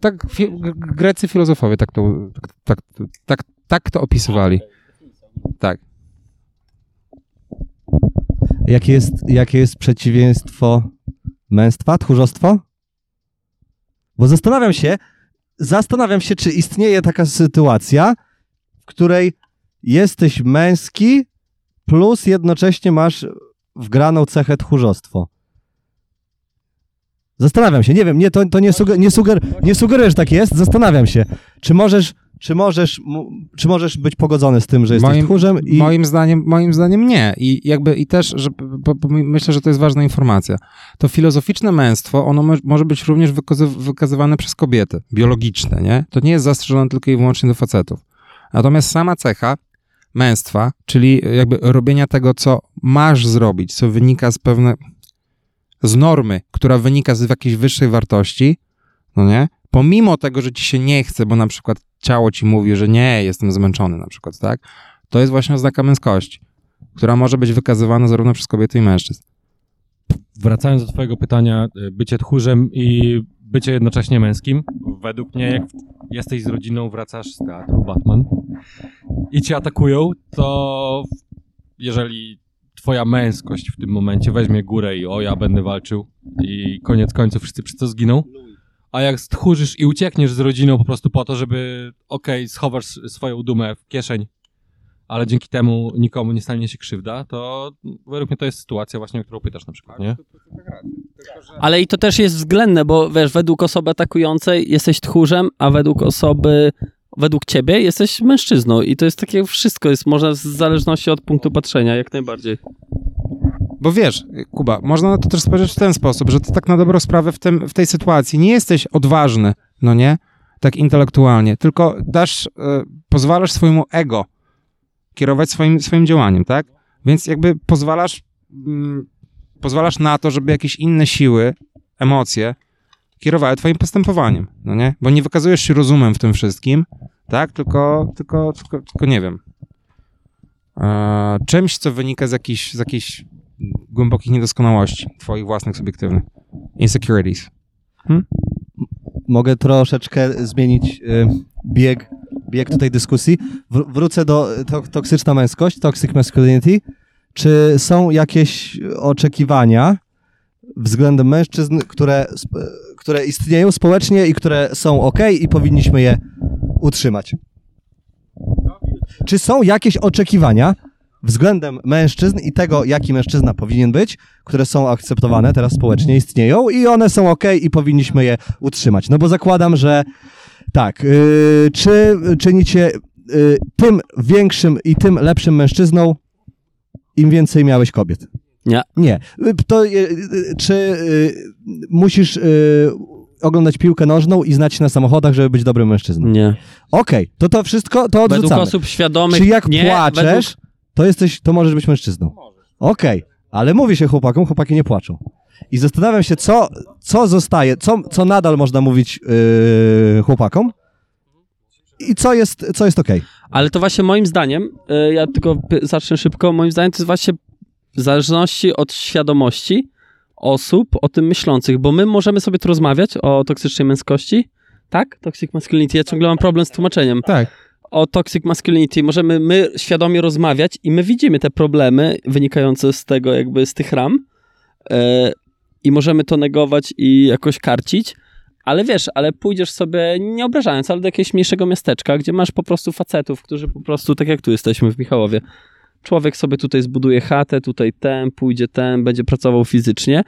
Tak fi- g- Grecy filozofowie tak to, tak, tak, tak, tak to opisywali. Tak. Jakie jest, jakie jest przeciwieństwo męstwa, tchórzostwo? Bo zastanawiam się, zastanawiam się, czy istnieje taka sytuacja, w której jesteś męski, plus jednocześnie masz wgraną cechę tchórzostwo. Zastanawiam się, nie wiem, nie, to, to nie, suger, nie, suger, nie sugeruję, że tak jest, zastanawiam się, czy możesz, czy możesz, czy możesz być pogodzony z tym, że jesteś Moim- tchórzem i... Moim zdaniem, moim zdaniem nie. I jakby i też, że, bo, bo myślę, że to jest ważna informacja. To filozoficzne męstwo, ono mo- może być również wykazy- wykazywane przez kobiety, biologiczne, nie? To nie jest zastrzeżone tylko i wyłącznie do facetów. Natomiast sama cecha męstwa, czyli jakby robienia tego, co masz zrobić, co wynika z pewnej, z normy, która wynika z jakiejś wyższej wartości, no nie? Pomimo tego, że ci się nie chce, bo na przykład ciało ci mówi, że nie, jestem zmęczony na przykład, tak? To jest właśnie oznaka męskości, która może być wykazywana zarówno przez kobiety i mężczyzn. Wracając do twojego pytania, y, bycie tchórzem i bycie jednocześnie męskim, według mnie jak jesteś z rodziną, wracasz z teatru Batman i cię atakują, to jeżeli twoja męskość w tym momencie weźmie górę i o, ja będę walczył i koniec końców wszyscy przez to zginą, a jak stchórzysz i uciekniesz z rodziną po prostu po to, żeby okej, schowasz swoją dumę w kieszeń, ale dzięki temu nikomu nie stanie się krzywda, to według mnie to jest sytuacja właśnie, o którą pytasz na przykład, nie? Ale i to też jest względne, bo wiesz, według osoby atakującej jesteś tchórzem, a według osoby, według ciebie jesteś mężczyzną. I to jest takie wszystko, jest można w zależności od punktu patrzenia, jak najbardziej. Bo wiesz, Kuba, można na to też spojrzeć w ten sposób, że ty tak na dobrą sprawę w, tym, w tej sytuacji nie jesteś odważny, no nie? Tak intelektualnie, tylko dasz, y, pozwalasz swojemu ego kierować swoim, swoim działaniem, tak? Więc jakby pozwalasz, mm, pozwalasz na to, żeby jakieś inne siły, emocje kierowały twoim postępowaniem, no nie? Bo nie wykazujesz się rozumem w tym wszystkim, tak? Tylko, tylko, tylko, tylko nie wiem. E, czymś, co wynika z jakichś, z jakichś głębokich niedoskonałości twoich własnych subiektywnych. Insecurities. Mogę troszeczkę zmienić y, bieg, bieg tutaj dyskusji. Wr- wrócę do y, to, toksyczna męskość, toxic masculinity. Czy są jakieś oczekiwania względem mężczyzn, które, które istnieją społecznie i które są ok i powinniśmy je utrzymać? Czy są jakieś oczekiwania względem mężczyzn i tego, jaki mężczyzna powinien być, które są akceptowane teraz społecznie, istnieją i one są ok i powinniśmy je utrzymać? No bo zakładam, że tak, yy, czy czynicie yy, tym większym i tym lepszym mężczyzną, im więcej miałeś kobiet? Nie. Nie. Y, To, yy, czy yy, musisz yy, oglądać piłkę nożną i znać się na samochodach, żeby być dobrym mężczyzną? Nie. Okej, to to wszystko to Według odrzucamy. osób świadomych Czy jak nie, płaczesz, według- to jesteś, to możesz być mężczyzną. Okej, ale mówi się chłopakom, chłopaki nie płaczą. I zastanawiam się, co, co zostaje, co, co nadal można mówić yy, chłopakom i co jest, co jest okej. Ale to właśnie moim zdaniem, y, ja tylko zacznę szybko, moim zdaniem to jest właśnie w zależności od świadomości osób o tym myślących, bo my możemy sobie tu rozmawiać o toksycznej męskości, tak? Toxic masculinity, ja ciągle mam problem z tłumaczeniem. Tak. O toxic masculinity. Możemy my świadomie rozmawiać i my widzimy te problemy wynikające z tego jakby z tych ram e, i możemy to negować i jakoś karcić, ale wiesz, ale pójdziesz sobie, nie obrażając, ale do jakiegoś mniejszego miasteczka, gdzie masz po prostu facetów, którzy po prostu, tak jak tu jesteśmy w Michałowie, człowiek sobie tutaj zbuduje chatę, tutaj ten, pójdzie ten, będzie pracował fizycznie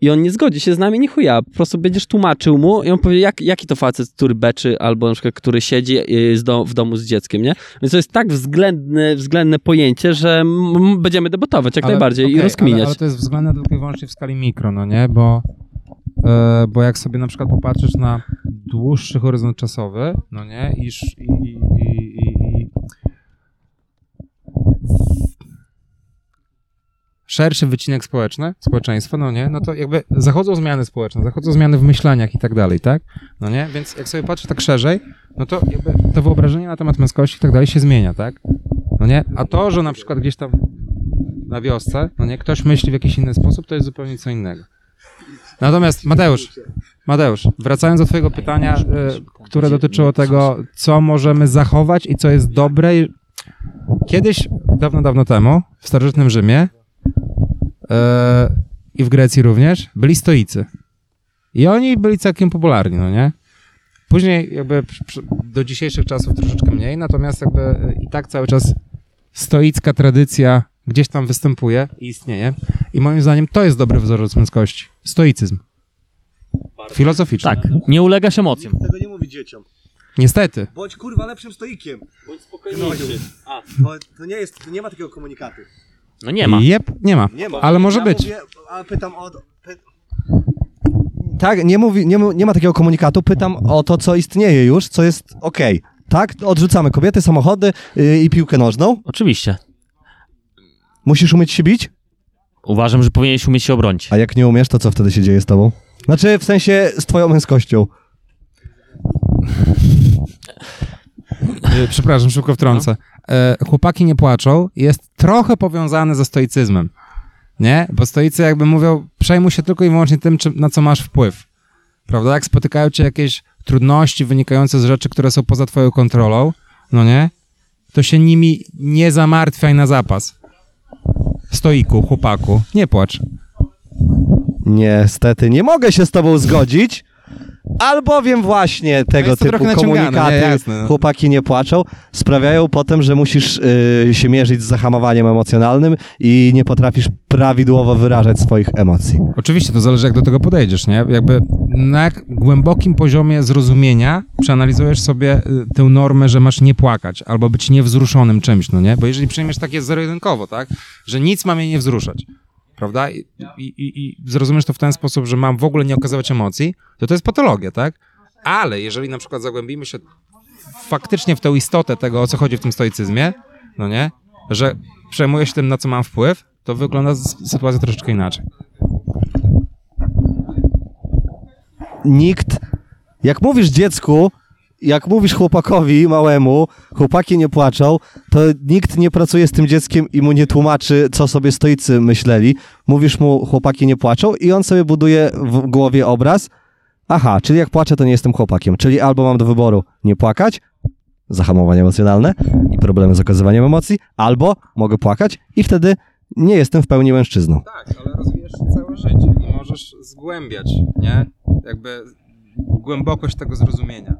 i on nie zgodzi się z nami, nie chuja, po prostu będziesz tłumaczył mu i on powie, jak, jaki to facet, który beczy, albo na przykład, który siedzi y, do, w domu z dzieckiem, nie? Więc to jest tak względne, względne pojęcie, że będziemy debatować jak Ale- najbardziej i okej, rozkminiać. Ale, ale to jest względne tylko i wyłącznie w skali mikro, no nie? Bo, e, bo jak sobie na przykład popatrzysz na dłuższy horyzont czasowy, no nie? Iż, i, i, i, i, i szerszy wycinek społeczny, społeczeństwa, no nie? No to jakby zachodzą zmiany społeczne, zachodzą zmiany w myśleniach i tak dalej, tak? No nie? Więc jak sobie patrzysz tak szerzej, no to jakby to wyobrażenie na temat męskości i tak dalej się zmienia, tak? No nie? A to, że na przykład gdzieś tam na wiosce, no nie, ktoś myśli w jakiś inny sposób, to jest zupełnie co innego. Natomiast Mateusz, Mateusz, wracając do twojego pytania, e, które dotyczyło tego, co możemy zachować i co jest dobre. Kiedyś, dawno, dawno temu, w starożytnym Rzymie e, i w Grecji również, byli stoicy. I oni byli całkiem popularni, no nie? Później jakby do dzisiejszych czasów troszeczkę mniej, natomiast jakby e, i tak cały czas stoicka tradycja gdzieś tam występuje i istnieje. I moim zdaniem to jest dobry wzorzec męskości. Stoicyzm. Filozoficzny. Tak, nie ulegasz emocjom. Tego nie mówi dzieciom. Niestety. Bądź kurwa lepszym stoikiem. Bądź spokojniejszy. To, to nie jest, to nie ma takiego komunikatu. No nie ma. Jep, nie ma. Nie ma. Ale może ja być. Mówię, a pytam o... Py... Tak, nie, mówi, nie, nie ma takiego komunikatu. Pytam o to, co istnieje już, co jest okej. Tak, odrzucamy kobiety, samochody yy, i piłkę nożną. Oczywiście. Musisz umieć się bić? Uważam, że powinieneś umieć się obronić. A jak nie umiesz, to co wtedy się dzieje z tobą? Znaczy, w sensie z twoją męskością. E, Przepraszam, szybko wtrącę. E, chłopaki nie płaczą jest trochę powiązane ze stoicyzmem. Nie? Bo stoicy jakby mówią, przejmuj się tylko i wyłącznie tym, na co masz wpływ. Prawda? Jak spotykają cię jakieś trudności wynikające z rzeczy, które są poza twoją kontrolą, no nie? To się nimi nie zamartwiaj na zapas. Stoiku, chłopaku, nie płacz. Niestety, nie mogę się z tobą zgodzić, albowiem właśnie tego jest to typu trochę naciągane, komunikaty, nie, jasne, no. chłopaki nie płaczą, sprawiają potem, że musisz y, się mierzyć z zahamowaniem emocjonalnym i nie potrafisz prawidłowo wyrażać swoich emocji. Oczywiście, to zależy jak do tego podejdziesz, nie? Jakby na jak głębokim poziomie zrozumienia przeanalizujesz sobie y, tę normę, że masz nie płakać albo być niewzruszonym czymś, no nie? Bo jeżeli przyjmiesz takie zero-jedynkowo, tak? Że nic ma mnie nie wzruszać, prawda? I, i, i, I zrozumiesz to w ten sposób, że mam w ogóle nie okazywać emocji, to to jest patologia, tak? Ale jeżeli na przykład zagłębimy się faktycznie w tę istotę tego, o co chodzi w tym stoicyzmie, no nie? Że przejmuję się tym, na co mam wpływ, to wygląda sytuacja troszeczkę inaczej. nikt, jak mówisz dziecku, jak mówisz chłopakowi małemu, chłopaki nie płaczą, to nikt nie pracuje z tym dzieckiem i mu nie tłumaczy, co sobie stoicy myśleli. Mówisz mu, chłopaki nie płaczą i on sobie buduje w głowie obraz, aha, czyli jak płaczę, to nie jestem chłopakiem. Czyli albo mam do wyboru nie płakać, zahamowanie emocjonalne i problemy z okazywaniem emocji, albo mogę płakać i wtedy nie jestem w pełni mężczyzną. Tak, ale rozwijasz całe życie i możesz zgłębiać, nie? Jakby głębokość tego zrozumienia.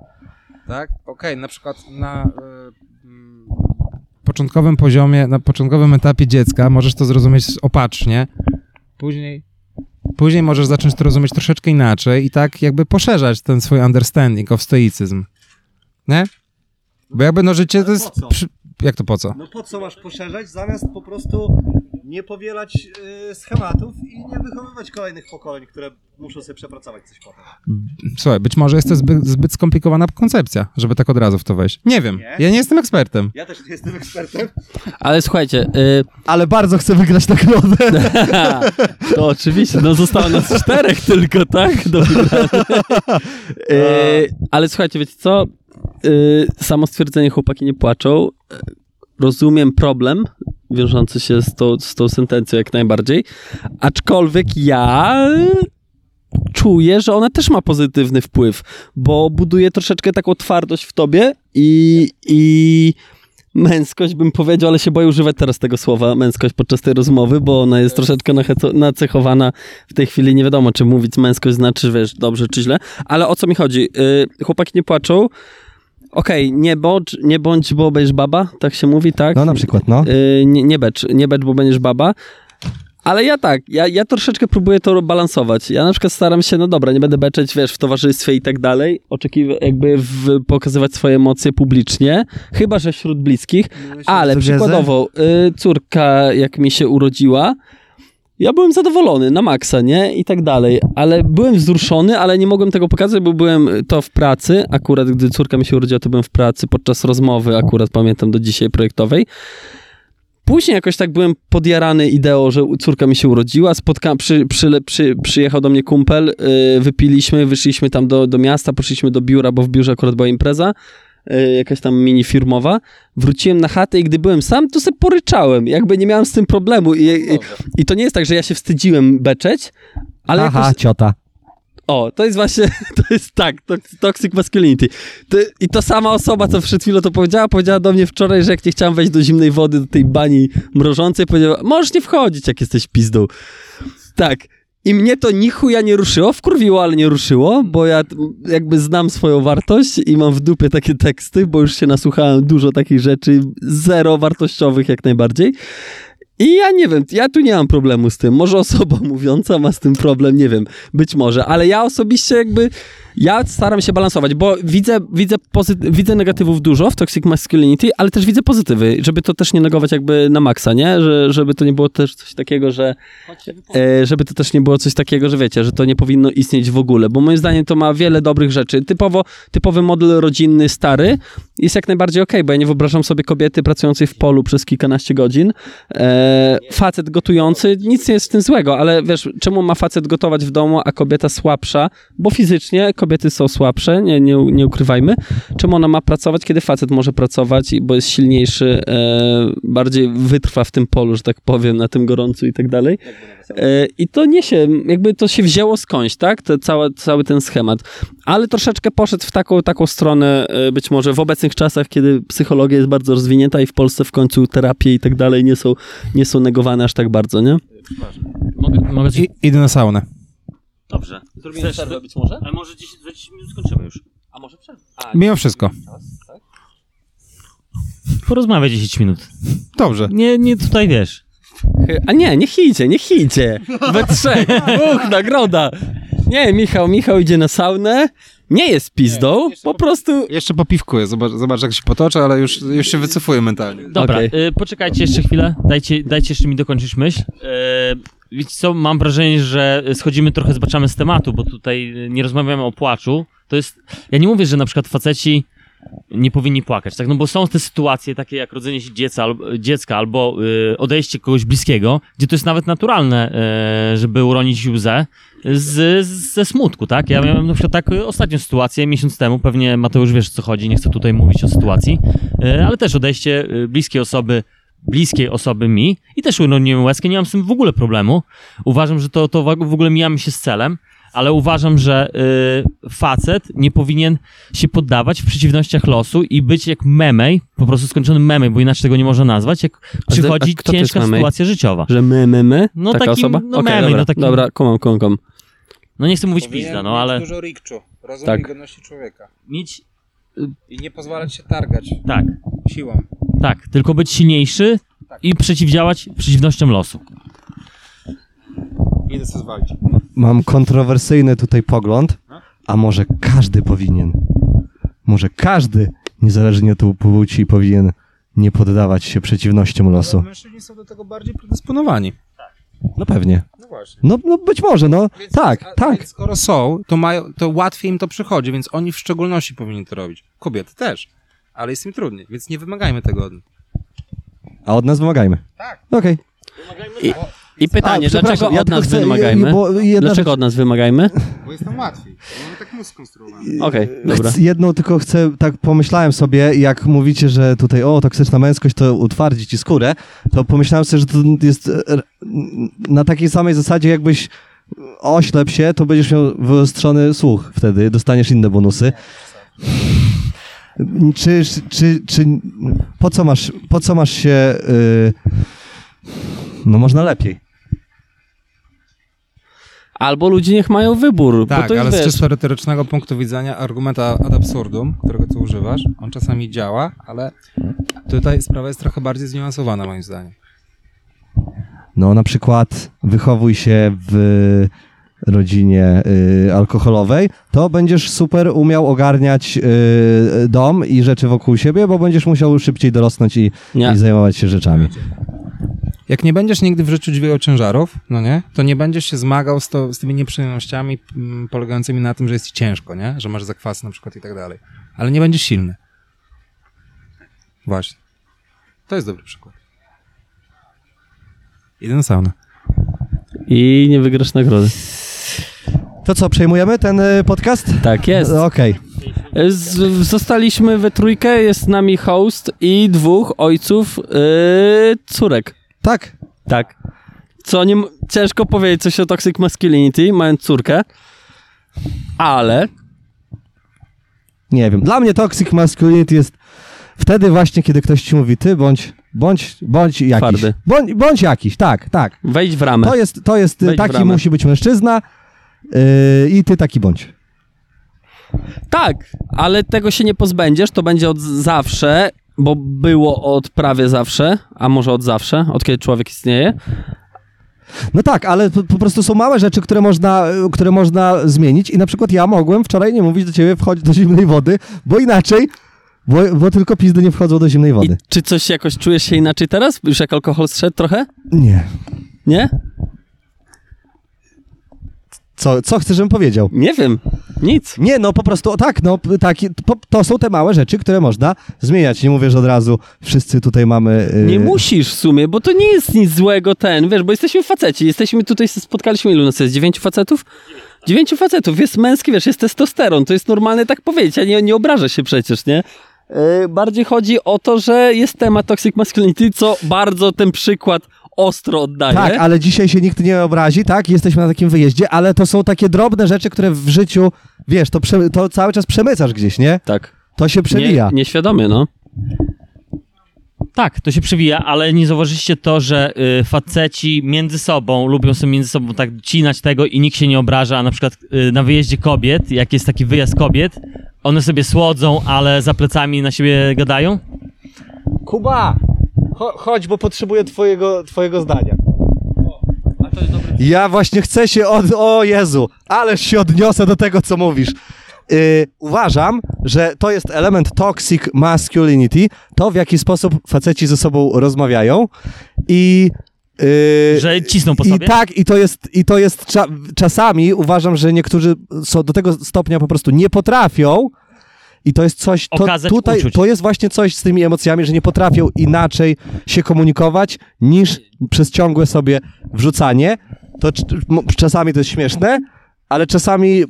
Tak? Okej, na przykład na y, początkowym poziomie, na początkowym etapie dziecka możesz to zrozumieć opatrznie. Później Później możesz zacząć to rozumieć troszeczkę inaczej i tak jakby poszerzać ten swój understanding of stoicyzm. Nie? Bo jakby no życie to jest... po co? Przy... Jak to po co? No po co masz poszerzać, zamiast po prostu nie powielać y, schematów i nie wychowywać kolejnych pokoleń, które muszą sobie przepracować coś potem. Słuchaj, być może jest to zbyt, zbyt skomplikowana koncepcja, żeby tak od razu w to wejść. Nie wiem, Nie? ja nie jestem ekspertem. Ja też nie jestem ekspertem. Ale słuchajcie, y, Ale bardzo chcę wygrać nagrodę. (laughs) to oczywiście, no zostało nas czterech tylko, tak? Do (laughs) y, ale słuchajcie, wiecie co? Y, samo stwierdzenie chłopaki nie płaczą. y, Rozumiem problem wiążący się z tą, z tą sentencją jak najbardziej, aczkolwiek ja czuję, że ona też ma pozytywny wpływ, bo buduje troszeczkę taką twardość w tobie i, i męskość bym powiedział, ale się boję używać teraz tego słowa męskość podczas tej rozmowy, bo ona jest troszeczkę nacechowana w tej chwili. Nie wiadomo, czy mówić męskość znaczy, wiesz, dobrze czy źle, ale o co mi chodzi? Yy, chłopaki nie płaczą. Okej, nie bądź, nie bądź, bo będziesz baba, tak się mówi, tak? No na przykład, no. Yy, nie, nie becz, nie becz, bo będziesz baba. Ale ja tak, ja, ja troszeczkę próbuję to balansować. Ja na przykład staram się, no dobra, nie będę beczeć, wiesz, w towarzystwie i tak dalej, oczekiwać, jakby w, pokazywać swoje emocje publicznie, chyba, że wśród bliskich, ale przykładowo, y, córka jak mi się urodziła, ja byłem zadowolony na maksa, nie? I tak dalej, ale byłem wzruszony, ale nie mogłem tego pokazać, bo byłem to w pracy, akurat gdy córka mi się urodziła, to byłem w pracy podczas rozmowy, akurat pamiętam do dzisiaj projektowej. Później jakoś tak byłem podjarany ideą, że córka mi się urodziła, spotka, przy, przy, przy, przyjechał do mnie kumpel, yy, wypiliśmy, wyszliśmy tam do, do miasta, poszliśmy do biura, bo w biurze akurat była impreza, jakaś tam mini firmowa. Wróciłem na chatę i gdy byłem sam, to sobie poryczałem, jakby nie miałem z tym problemu i, i, i to nie jest tak, że ja się wstydziłem beczeć, ale Aha, jakoś, ciota. o, to jest właśnie, (laughs) to jest tak, to, toxic masculinity. To, I ta sama osoba, co przed chwilą to powiedziała, powiedziała do mnie wczoraj, że jak nie chciałem wejść do zimnej wody, do tej bani mrożącej, powiedziała, możesz nie wchodzić, jak jesteś pizdą. Tak. I mnie to ni chuja nie ruszyło, wkurwiło, ale nie ruszyło, bo ja jakby znam swoją wartość i mam w dupie takie teksty, bo już się nasłuchałem dużo takich rzeczy, zero wartościowych jak najbardziej. I ja nie wiem, ja tu nie mam problemu z tym. Może osoba (laughs) mówiąca ma z tym problem, nie wiem, być może, ale ja osobiście jakby, ja staram się balansować, bo widzę, widzę, pozy- widzę negatywów dużo w Toxic Masculinity, ale też widzę pozytywy, żeby to też nie negować jakby na maksa, nie? Że, żeby to nie było też coś takiego, że e, żeby to też nie było coś takiego, że wiecie, że to nie powinno istnieć w ogóle, bo moim zdaniem to ma wiele dobrych rzeczy. Typowo, typowy model rodzinny, stary, jest jak najbardziej okej, bo ja nie wyobrażam sobie kobiety pracującej w polu przez kilkanaście godzin, e, facet gotujący, nic nie jest w tym złego, ale wiesz, czemu ma facet gotować w domu, a kobieta słabsza, bo fizycznie kobiety są słabsze, nie, nie, nie ukrywajmy, czemu ona ma pracować, kiedy facet może pracować, bo jest silniejszy, e, bardziej wytrwa w tym polu, że tak powiem, na tym gorącu i tak dalej. E, I to niesie, jakby to się wzięło skądś, tak? To całe, cały ten schemat. Ale troszeczkę poszedł w taką, taką stronę, e, być może w obecnych czasach, kiedy psychologia jest bardzo rozwinięta i w Polsce w końcu terapie i tak dalej nie są, nie są negowane aż tak bardzo, nie? Mogę, mogę. I, idę na saunę. Dobrze. Zrobimy Chcesz- przerwę być może? Ale może 10, za 10 minut skończymy już. A może przerwę? A, Mimo wszystko. Porozmawiaj 10 minut. Dobrze. Nie, nie tutaj wiesz. A nie, niech idzie, niech idzie. We trzech. Uch, nagroda. Nie, Michał, Michał idzie na saunę. Nie jest pizdą, po prostu... Jeszcze popiwkuję, zobacz, zobacz jak się potoczę, ale już, już się wycofuję mentalnie. Dobra, Okej. y, poczekajcie jeszcze chwilę. Dajcie, dajcie jeszcze mi dokończyć myśl. Y, wiecie co, mam wrażenie, że schodzimy trochę, zbaczamy z tematu, bo tutaj nie rozmawiamy o płaczu. To jest, ja nie mówię, że na przykład faceci nie powinni płakać, tak? No bo są te sytuacje takie jak rodzenie się dziecka, albo, dziecka albo y, odejście kogoś bliskiego, gdzie to jest nawet naturalne, y, żeby uronić łzę z, ze smutku, tak? Ja miałem na przykład tak ostatnią sytuację miesiąc temu, pewnie Mateusz wiesz o co chodzi, nie chcę tutaj mówić o sytuacji, y, ale też odejście bliskiej osoby bliskiej osoby mi i też uroniłem łezkę, nie mam z tym w ogóle problemu. Uważam, że to, to w ogóle mijamy się z celem, ale uważam, że y, facet nie powinien się poddawać w przeciwnościach losu i być jak memej, po prostu skończony memej, bo inaczej tego nie można nazwać, jak przychodzi a jest ciężka memej? sytuacja życiowa. Że my, my, my? No Taka takim, osoba? no Okej, memy, dobra, no takim, dobra, kumam, kumam, kumam. no nie chcę mówić Powinien pizda, no ale dużo rikczu, rozum Tak. i godności człowieka. mieć, I nie pozwalać się targać tak, siłą. Tak, tylko być silniejszy i przeciwdziałać przeciwnościom losu. Idę sobie zwalić. Mam kontrowersyjny tutaj pogląd, a może każdy powinien. Może każdy, niezależnie od płci, powinien nie poddawać się przeciwnościom losu. Mężczyźni są do tego bardziej predysponowani. No pewnie. No właśnie. No, no być może, no. Tak, a, tak. Więc skoro są, to, mają, to łatwiej im to przychodzi, więc oni w szczególności powinni to robić. Kobiety też. Ale jest im trudniej, więc nie wymagajmy tego od nich. A od nas wymagajmy. Tak. Okej. I, i pytanie, A, przepraszam, dlaczego ja od tylko nas chcę- wymagajmy? bo jedna Dlaczego rzecz- od nas wymagajmy? Bo jest tam łatwiej. Mamy tak mózg skonstruowany. Okej, dobra. Chcę- Jedną tylko chcę, tak pomyślałem sobie, jak mówicie, że tutaj o, toksyczna męskość to utwardzi ci skórę, to pomyślałem sobie, że to jest e, e, na takiej samej zasadzie, jakbyś oślep się, to będziesz miał wyostrzony słuch wtedy, dostaniesz inne bonusy. Czy, czy, czy, po co masz, po co masz się, y, no można lepiej. Albo ludzie niech mają wybór, bo Tak, to jest, ale z czysto retorycznego punktu widzenia argument ad absurdum, którego tu używasz, on czasami działa, ale tutaj sprawa jest trochę bardziej zniuansowana moim zdaniem. No na przykład wychowuj się w rodzinie y, alkoholowej, to będziesz super umiał ogarniać y, dom i rzeczy wokół siebie, bo będziesz musiał szybciej dorosnąć i, i zajmować się rzeczami. Jak nie będziesz nigdy w życiu dźwigał ciężarów, no nie, to nie będziesz się zmagał z, to, z tymi nieprzyjemnościami mm, polegającymi na tym, że jest ci ciężko, nie? Że masz zakwasy na przykład i tak dalej. Ale nie będziesz silny. Właśnie. To jest dobry przykład. Idę na saunę. I nie wygrasz nagrody. To co, przejmujemy ten y, podcast? Tak jest. Okej. Z, zostaliśmy we trójkę, jest z nami host i dwóch ojców yy, córek. Tak. Tak. Co nie, ciężko powiedzieć coś o toxic masculinity, mając córkę, ale Nie wiem. Dla mnie toxic masculinity jest wtedy właśnie, kiedy ktoś ci mówi, ty bądź, bądź, bądź jakiś. Twardy. Bądź, bądź jakiś, tak, tak. wejdź w ramę. To jest, to jest Wejdź w taki musi być mężczyzna yy, i ty taki bądź. Tak, ale tego się nie pozbędziesz, to będzie od zawsze, bo było od prawie zawsze, a może od zawsze, od kiedy człowiek istnieje. No tak, ale po, po prostu są małe rzeczy, które można, które można zmienić i na przykład ja mogłem wczoraj nie mówić do ciebie wchodź do zimnej wody, bo inaczej, bo, bo tylko pizdy nie wchodzą do zimnej I wody. czy coś jakoś czujesz się inaczej teraz? Już jak alkohol zszedł trochę? Nie. Nie? Co, co chcesz, żebym powiedział? Nie wiem. Nic. Nie, no po prostu tak, no tak, to są te małe rzeczy, które można zmieniać. Nie mówię, że od razu wszyscy tutaj mamy... y, Nie musisz w sumie, bo to nie jest nic złego ten, wiesz, bo jesteśmy faceci, jesteśmy tutaj, spotkaliśmy ilu nas jest? Dziewięciu facetów? Dziewięciu facetów, jest męski, wiesz, jest testosteron, to jest normalne tak powiedzieć, a nie, nie obraża się przecież, nie? Yy, bardziej chodzi o to, że jest temat toxic masculinity, co bardzo ten przykład ostro oddaje. Tak, ale dzisiaj się nikt nie obrazi, tak? Jesteśmy na takim wyjeździe, ale to są takie drobne rzeczy, które w życiu, wiesz, to, prze, to cały czas przemycasz gdzieś, nie? Tak. To się przewija. Nie, nieświadomie, no. Tak, to się przewija, ale nie zauważyliście to, że y, faceci między sobą lubią sobie między sobą tak cinać tego i nikt się nie obraża, a na przykład y, na wyjeździe kobiet, jak jest taki wyjazd kobiet, one sobie słodzą, ale za plecami na siebie gadają? Kuba, cho- chodź, bo potrzebuję twojego, twojego zdania. Ja właśnie chcę się od... O Jezu, ależ się odniosę do tego, co mówisz. Yy, uważam, że to jest element toxic masculinity, to w jaki sposób faceci ze sobą rozmawiają i... Yy, Że cisną po I sobie? tak, i to jest, i to jest cza- czasami uważam, że niektórzy są do tego stopnia po prostu nie potrafią I to jest coś, to, Okazać tutaj, uczuć. to jest właśnie coś z tymi emocjami, że nie potrafią inaczej się komunikować niż przez ciągłe sobie wrzucanie. To czasami to jest śmieszne, ale czasami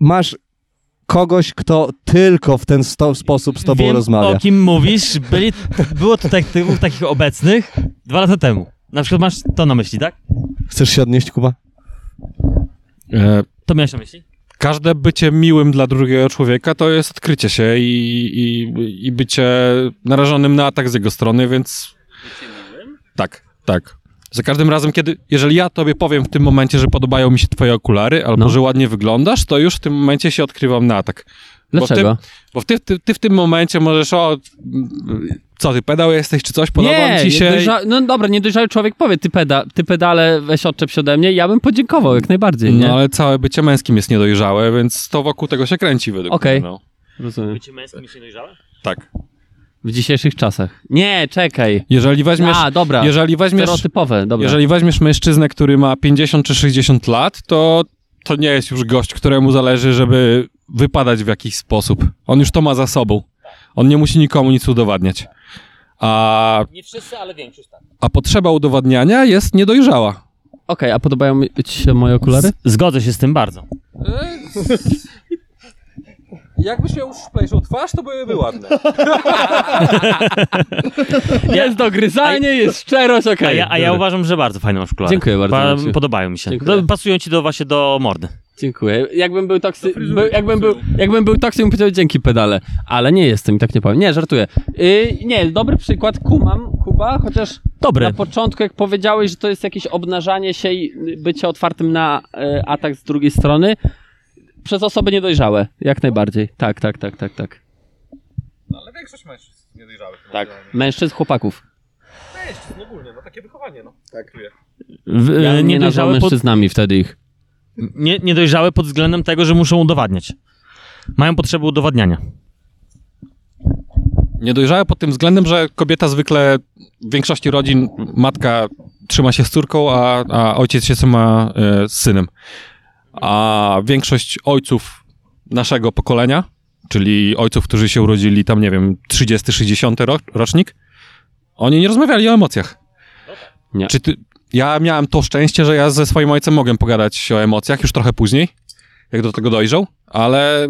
masz kogoś, kto tylko w ten sto- sposób z tobą Wiem, rozmawia. o kim mówisz. Byli, było tutaj dwóch takich obecnych dwa lata temu. Na przykład masz to na myśli, tak? Chcesz się odnieść, Kuba? E, To miałeś na myśli? Każde bycie miłym dla drugiego człowieka to jest odkrycie się i, i, i bycie narażonym na atak z jego strony, więc. Tak, tak. Za każdym razem, kiedy. Jeżeli ja tobie powiem w tym momencie, że podobają mi się twoje okulary, albo No. że ładnie wyglądasz, to już w tym momencie się odkrywam na atak. Dlaczego? Bo ty, ty, ty w tym momencie możesz, o, co ty, pedał jesteś, czy coś, podoba nie, ci się. Niedojrza... No dobra, niedojrzały człowiek powie, ty, peda... ty pedale, weź odczep się ode mnie, ja bym podziękował jak najbardziej, nie? No ale całe bycie męskim jest niedojrzałe, więc to wokół tego się kręci według Okej. mnie. No. Rozumiem. Bycie męskim się dojrzałe? Tak. W dzisiejszych czasach. Nie, czekaj. Jeżeli weźmiesz, A, dobra. jeżeli weźmiesz, Stereotypowe, dobra. jeżeli weźmiesz mężczyznę, który ma 50 czy 60 lat, to to nie jest już gość, któremu zależy, żeby wypadać w jakiś sposób. On już to ma za sobą. On nie musi nikomu nic udowadniać. A, Nie wszyscy, ale większość tak. a potrzeba udowadniania jest niedojrzała. Okej, a podobają mi ci się moje okulary? Zgodzę się z tym bardzo. (laughs) Jakbyś miał szplejszą twarz, to byłyby ładne. (laughs) Jest dogryzanie, jest szczerość, okej. A, ja, a ja Dobra. uważam, że bardzo fajne masz okulary. Dziękuję bardzo, Pa, Maksiu. podobają mi się. Dziękuję. Do, pasują ci do, właśnie do mordy. Dziękuję. Jakbym był toksy... By, jakbym, był, jakbym był toksy, bym powiedział dzięki pedale. Ale nie jestem i tak nie powiem. Nie, żartuję. Yy, nie, dobry przykład. Kumam, Kuba, chociaż Dobry. na początku jak powiedziałeś, że to jest jakieś obnażanie się i bycie otwartym na e, atak z drugiej strony, przez osoby niedojrzałe. Jak najbardziej. Tak, tak, tak, tak, tak. Ale większość mężczyzn niedojrzałych. Tak. Mężczyzn, chłopaków. Mężczyzn ogólnie, no takie wychowanie, no. Tak. W, Ja e, nie nazwał niedojrzałe, pod, mężczyznami wtedy ich. nie, niedojrzałe pod względem tego, że muszą udowadniać. Mają potrzebę udowadniania. Niedojrzałe pod tym względem, że kobieta zwykle w większości rodzin matka trzyma się z córką, a, a ojciec się trzyma e, z synem. A większość ojców naszego pokolenia, czyli ojców, którzy się urodzili tam, nie wiem, 30-60 ro, rocznik, oni nie rozmawiali o emocjach. Nie. Czy ty, ja miałem to szczęście, że ja ze swoim ojcem mogłem pogadać o emocjach już trochę później, jak do tego dojrzał, ale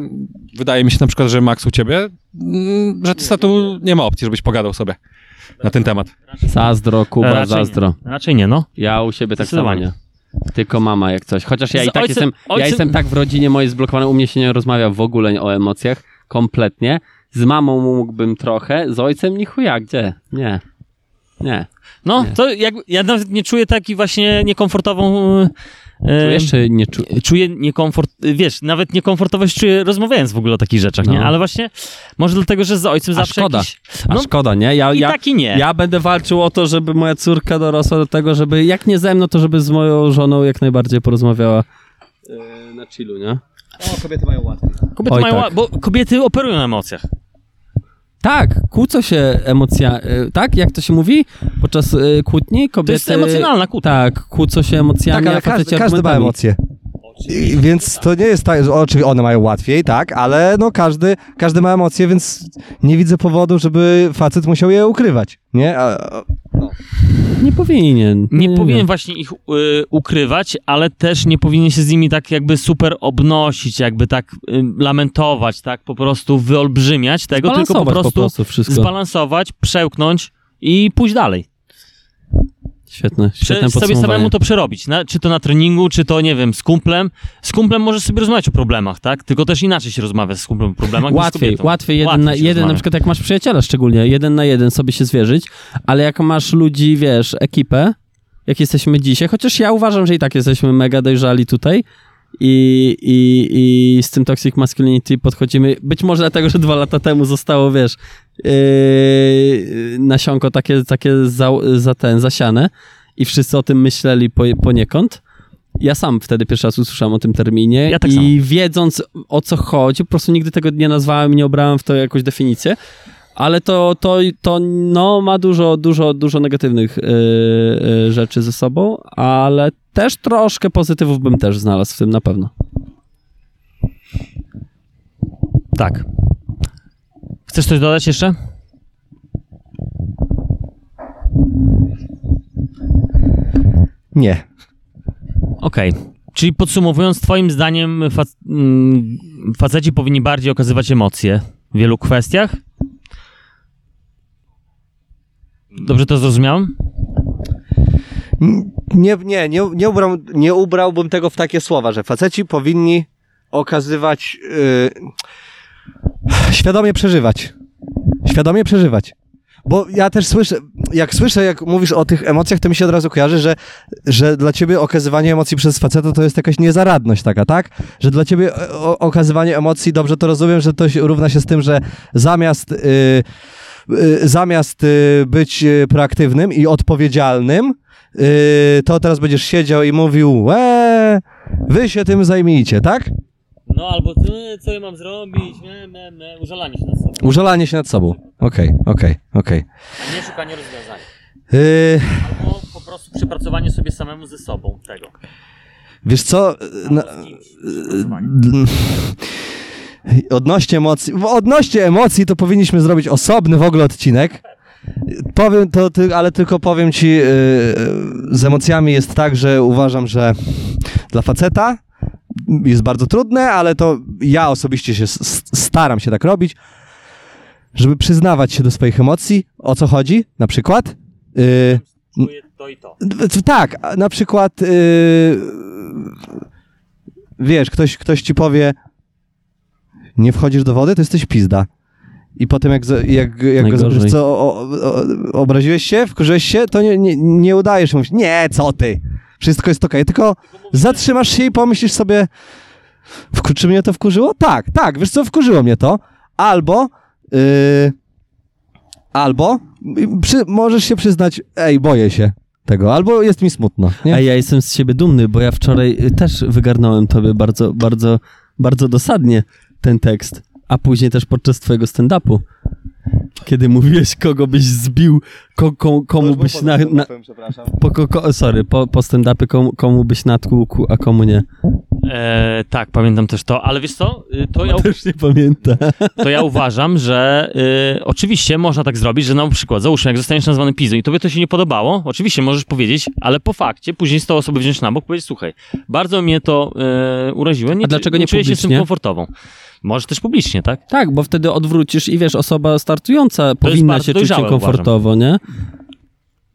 wydaje mi się na przykład, że Max u ciebie, mm, że ty tu nie ma opcji, żebyś pogadał sobie na ten temat. Zazdro, Kuba, Raczej zazdro. Nie. Raczej nie, no. Ja u siebie tak samo. Tylko mama jak coś. Chociaż ja Z i tak ojcem- jestem, ja ojcem- jestem tak w rodzinie mojej zblokowany, u mnie się nie rozmawia w ogóle o emocjach, kompletnie. Z mamą mógłbym trochę, z ojcem ni chuja, gdzie? Nie. Nie. No, Nie. to jak, ja nawet nie czuję takiej właśnie niekomfortową... E, Tu jeszcze nie czuję. czuję niekomfort, wiesz, nawet niekomfortowość czuję rozmawiając w ogóle o takich rzeczach, nie? No. Ale właśnie, może dlatego, że z ojcem A zawsze szkoda. jakiś... A No, szkoda, nie? Ja, i ja, tak i nie. ja będę walczył o to, żeby moja córka dorosła do tego, żeby jak nie ze mną, to żeby z moją żoną jak najbardziej porozmawiała yy, na chillu, nie? Kobiety Oj, mają, tak. bo kobiety operują na emocjach. Tak, kłócą się emocja, y, tak? Jak to się mówi? Podczas y, kłótni kobiety... To jest emocjonalna kłótnia. Tak, kłócą się emocjami, Tak, ale każdy, każdy ma emocje. I, więc to nie jest tak, że oczywiście one mają łatwiej, tak, ale no każdy, każdy ma emocje, więc nie widzę powodu, żeby facet musiał je ukrywać, nie? A, a, Nie powinien. Nie, powinien właśnie ich y, ukrywać, ale też nie powinien się z nimi tak jakby super obnosić, jakby tak y, lamentować, tak po prostu wyolbrzymiać tego, tylko po prostu, po prostu zbalansować, przełknąć i pójść dalej. Świetne, Prze- świetne sobie podsumowanie. samemu to przerobić, na, czy to na treningu, czy to, nie wiem, z kumplem. Z kumplem możesz sobie rozmawiać o problemach, tak? Tylko też inaczej się rozmawia z kumplem o problemach Łatwiej, łatwiej jeden Łatwiej na jeden, na przykład jak masz przyjaciela szczególnie, jeden na jeden sobie się zwierzyć, ale jak masz ludzi, wiesz, ekipę, jak jesteśmy dzisiaj, chociaż ja uważam, że i tak jesteśmy mega dojrzali tutaj i, i, i z tym Toxic Masculinity podchodzimy, być może dlatego, że dwa lata temu zostało, wiesz, yy, nasionko takie, takie za, za ten, zasiane i wszyscy o tym myśleli po, poniekąd. Ja sam wtedy pierwszy raz usłyszałem o tym terminie Ja tak i samo. wiedząc o co chodzi, po prostu nigdy tego nie nazwałem i nie obrałem w to jakąś definicję, ale to, to, to no, ma dużo, dużo, dużo negatywnych yy, yy, rzeczy ze sobą, ale też troszkę pozytywów bym też znalazł w tym na pewno. Tak. Chcesz coś dodać jeszcze? Nie. Okej. Czyli podsumowując, twoim zdaniem fac- mm, faceci powinni bardziej okazywać emocje w wielu kwestiach? Dobrze to zrozumiałem? Nie, nie, nie, nie, ubrał, nie ubrałbym tego w takie słowa, że faceci powinni okazywać, yy, świadomie przeżywać. Świadomie przeżywać. Bo ja też słyszę, jak słyszę, jak mówisz o tych emocjach, to mi się od razu kojarzy, że, że dla ciebie okazywanie emocji przez faceta to jest jakaś niezaradność taka, tak? Że dla ciebie e, o, okazywanie emocji, dobrze to rozumiem, że to równa się z tym, że zamiast, yy, yy, zamiast yy, być yy, proaktywnym i odpowiedzialnym, yy, to teraz będziesz siedział i mówił, eee, wy się tym zajmijcie, tak? No albo co ja mam zrobić? Me, me, me. Użalanie się na sobą. Użalanie się nad sobą. Okej, okej, okej. Nie szukanie rozwiązań. Yy, Albo po prostu przepracowanie sobie samemu ze sobą tego. Wiesz co? Na, (laughs) odnośnie emocji, w- odnośnie emocji to powinniśmy zrobić osobny w ogóle odcinek. Powiem to, ty, ale tylko powiem ci, yy, z emocjami jest tak, że uważam, że dla faceta jest bardzo trudne, ale to ja osobiście się staram się tak robić, żeby przyznawać się do swoich emocji. O co chodzi? Na przykład? Yy, Czuję to i to. Tak, na przykład yy, wiesz, ktoś, ktoś ci powie nie wchodzisz do wody, to jesteś pizda. I potem jak, jak, jak go zobaczysz, co, o, o, obraziłeś się, wkurzyłeś się, to nie, nie, nie udajesz mówić, nie, co ty, wszystko jest okej, tylko zatrzymasz się i pomyślisz sobie, czy mnie to wkurzyło? Tak, tak, wiesz co, wkurzyło mnie to, albo yy, albo przy, możesz się przyznać, ej, boję się tego, albo jest mi smutno, nie? A ja jestem z siebie dumny, bo ja wczoraj y, też wygarnąłem tobie bardzo, bardzo, bardzo dosadnie ten tekst, a później też podczas twojego stand-upu. Kiedy mówiłeś, kogo byś zbił, ko, ko, komu byś na, na, po, ko, ko, sorry, po, po stand-upie komu, komu byś natłukł, a komu nie. E, tak, pamiętam też to, ale wiesz co? Y, To ja, Też nie pamięta. (laughs) to ja uważam, że y, oczywiście można tak zrobić, że na przykład, załóżmy, jak zostaniesz nazwany pizą i tobie to się nie podobało, oczywiście możesz powiedzieć, ale po fakcie później z tą osobą wziąć na bok, powiedzieć, słuchaj, bardzo mnie to y, uraziło, nie, A dlaczego nie czuję się z tym publicznie? Może też publicznie, tak? Tak, bo wtedy odwrócisz i wiesz, osoba startująca powinna się czuć dojrzałe, komfortowo, nie?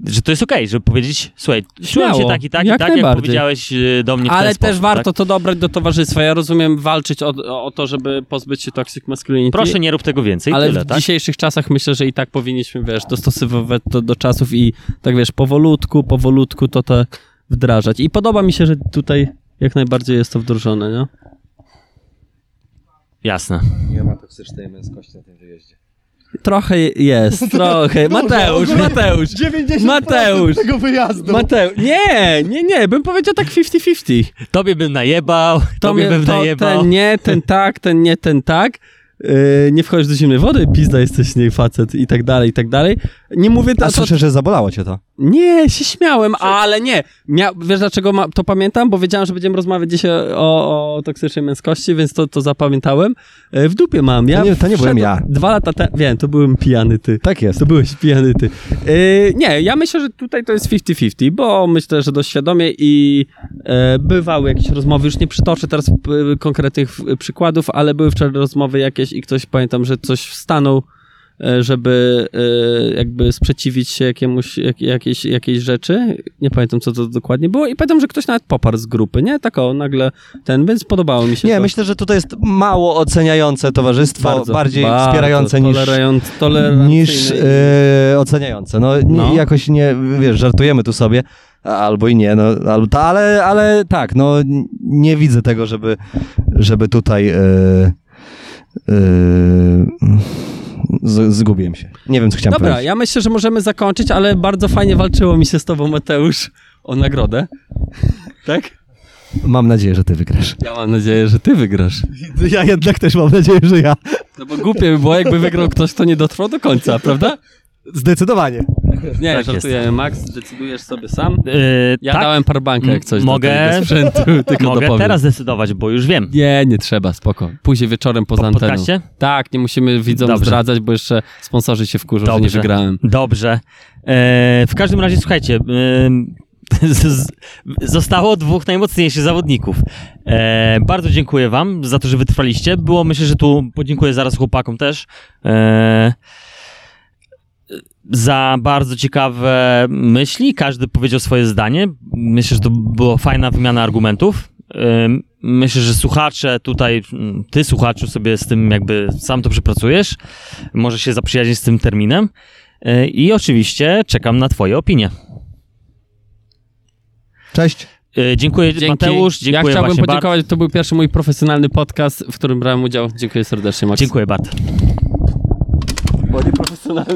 Że to jest okej, żeby powiedzieć, słuchaj, czułem się tak i tak, jak i tak, jak powiedziałeś y, do mnie w Ale też sposób, warto tak? to dobrać do towarzystwa. Ja rozumiem walczyć o, o to, żeby pozbyć się toxic masculinity. Proszę, nie rób tego więcej, Ale tyle, w tak? dzisiejszych czasach myślę, że i tak powinniśmy, wiesz, dostosowywać to do czasów i tak, wiesz, powolutku, powolutku to tak wdrażać. I podoba mi się, że tutaj jak najbardziej jest to wdrożone, nie? Jasne. Nie ma toksycznej męskości na tym wyjeździe. Trochę jest, (laughs) trochę. Mateusz, Mateusz, 90% Mateusz. tego wyjazdu. Mateusz. Nie, nie, nie, bym powiedział tak 50-50. Tobie bym najebał, To tobie bym to, najebał. ten nie, ten tak, ten nie, ten tak. Yy, nie wchodzisz do zimnej wody, pizda jesteś nie facet i tak dalej, i tak dalej. Nie mówię A to, słyszę, że zabolało cię to. Nie, się śmiałem, ale nie. Mia... Wiesz dlaczego ma... to pamiętam? Bo wiedziałem, że będziemy rozmawiać dzisiaj o, o toksycznej męskości, więc to, to zapamiętałem. E, W dupie mam. Ja To nie- to nie byłem ja. Dwa lata temu. Wiem, to byłem pijany ty. Tak jest. To byłeś pijany ty. E, nie, ja myślę, że tutaj to jest 50-50, bo myślę, że dość świadomie i e, bywały jakieś rozmowy, już nie przytoczę teraz konkretnych przykładów, ale były wczoraj rozmowy jakieś i ktoś, pamiętam, że coś wstanął, żeby e, jakby sprzeciwić się jakiemuś, jak, jakiejś, jakiejś rzeczy. Nie pamiętam, co to dokładnie było i pamiętam, że ktoś nawet poparł z grupy, nie? Tak o, nagle ten, więc podobało mi się Nie, to. myślę, że tutaj jest mało oceniające towarzystwo, Bardzo, bardziej bardzo wspierające niż, niż e, oceniające. No, No. jakoś nie, wiesz, żartujemy tu sobie, albo i nie, no, albo ta, ale, ale tak, no nie widzę tego, żeby, żeby tutaj e, z, zgubiłem się. Nie wiem, co chciałem Dobra, powiedzieć. ja myślę, że możemy zakończyć, ale bardzo fajnie walczyło mi się z tobą, Mateusz, o nagrodę. Tak? Mam nadzieję, że ty wygrasz. Ja mam nadzieję, że ty wygrasz. Ja jednak też mam nadzieję, że ja. No bo głupie by było, jakby wygrał ktoś, kto nie dotrwał do końca, prawda? Zdecydowanie. Nie, Tak żartuję. Max, decydujesz sobie sam. Yy, Ja tak? dałem parbankę jak coś Mogę- do tego sprzętu, (laughs) tylko Mogę dopowiem. teraz decydować, bo już wiem. Nie, nie trzeba, spoko. Później wieczorem poza Po anteną. podcaście? Tak, nie musimy widzom Dobrze. zdradzać, bo jeszcze sponsorzy się wkurzą, że nie Dobrze. wygrałem. Dobrze. E, w każdym razie, słuchajcie, e, (laughs) z, z, zostało dwóch najmocniejszych zawodników. E, bardzo dziękuję wam za to, że wytrwaliście. Było, myślę, że tu podziękuję zaraz chłopakom też. E, za bardzo ciekawe myśli. Każdy powiedział swoje zdanie. Myślę, że to była fajna wymiana argumentów. Myślę, że słuchacze tutaj, mm, ty słuchaczu sobie z tym jakby sam to przepracujesz. Może się zaprzyjaźnić z tym terminem. Yy, I oczywiście czekam na twoje opinie. Cześć. Yy, Dziękuję Dzięki. Mateusz, dziękuję Ja chciałbym podziękować, to był pierwszy mój profesjonalny podcast, w którym brałem udział. Dziękuję serdecznie, Bart. Max. Dziękuję bardzo. Bo nie profesjonalny.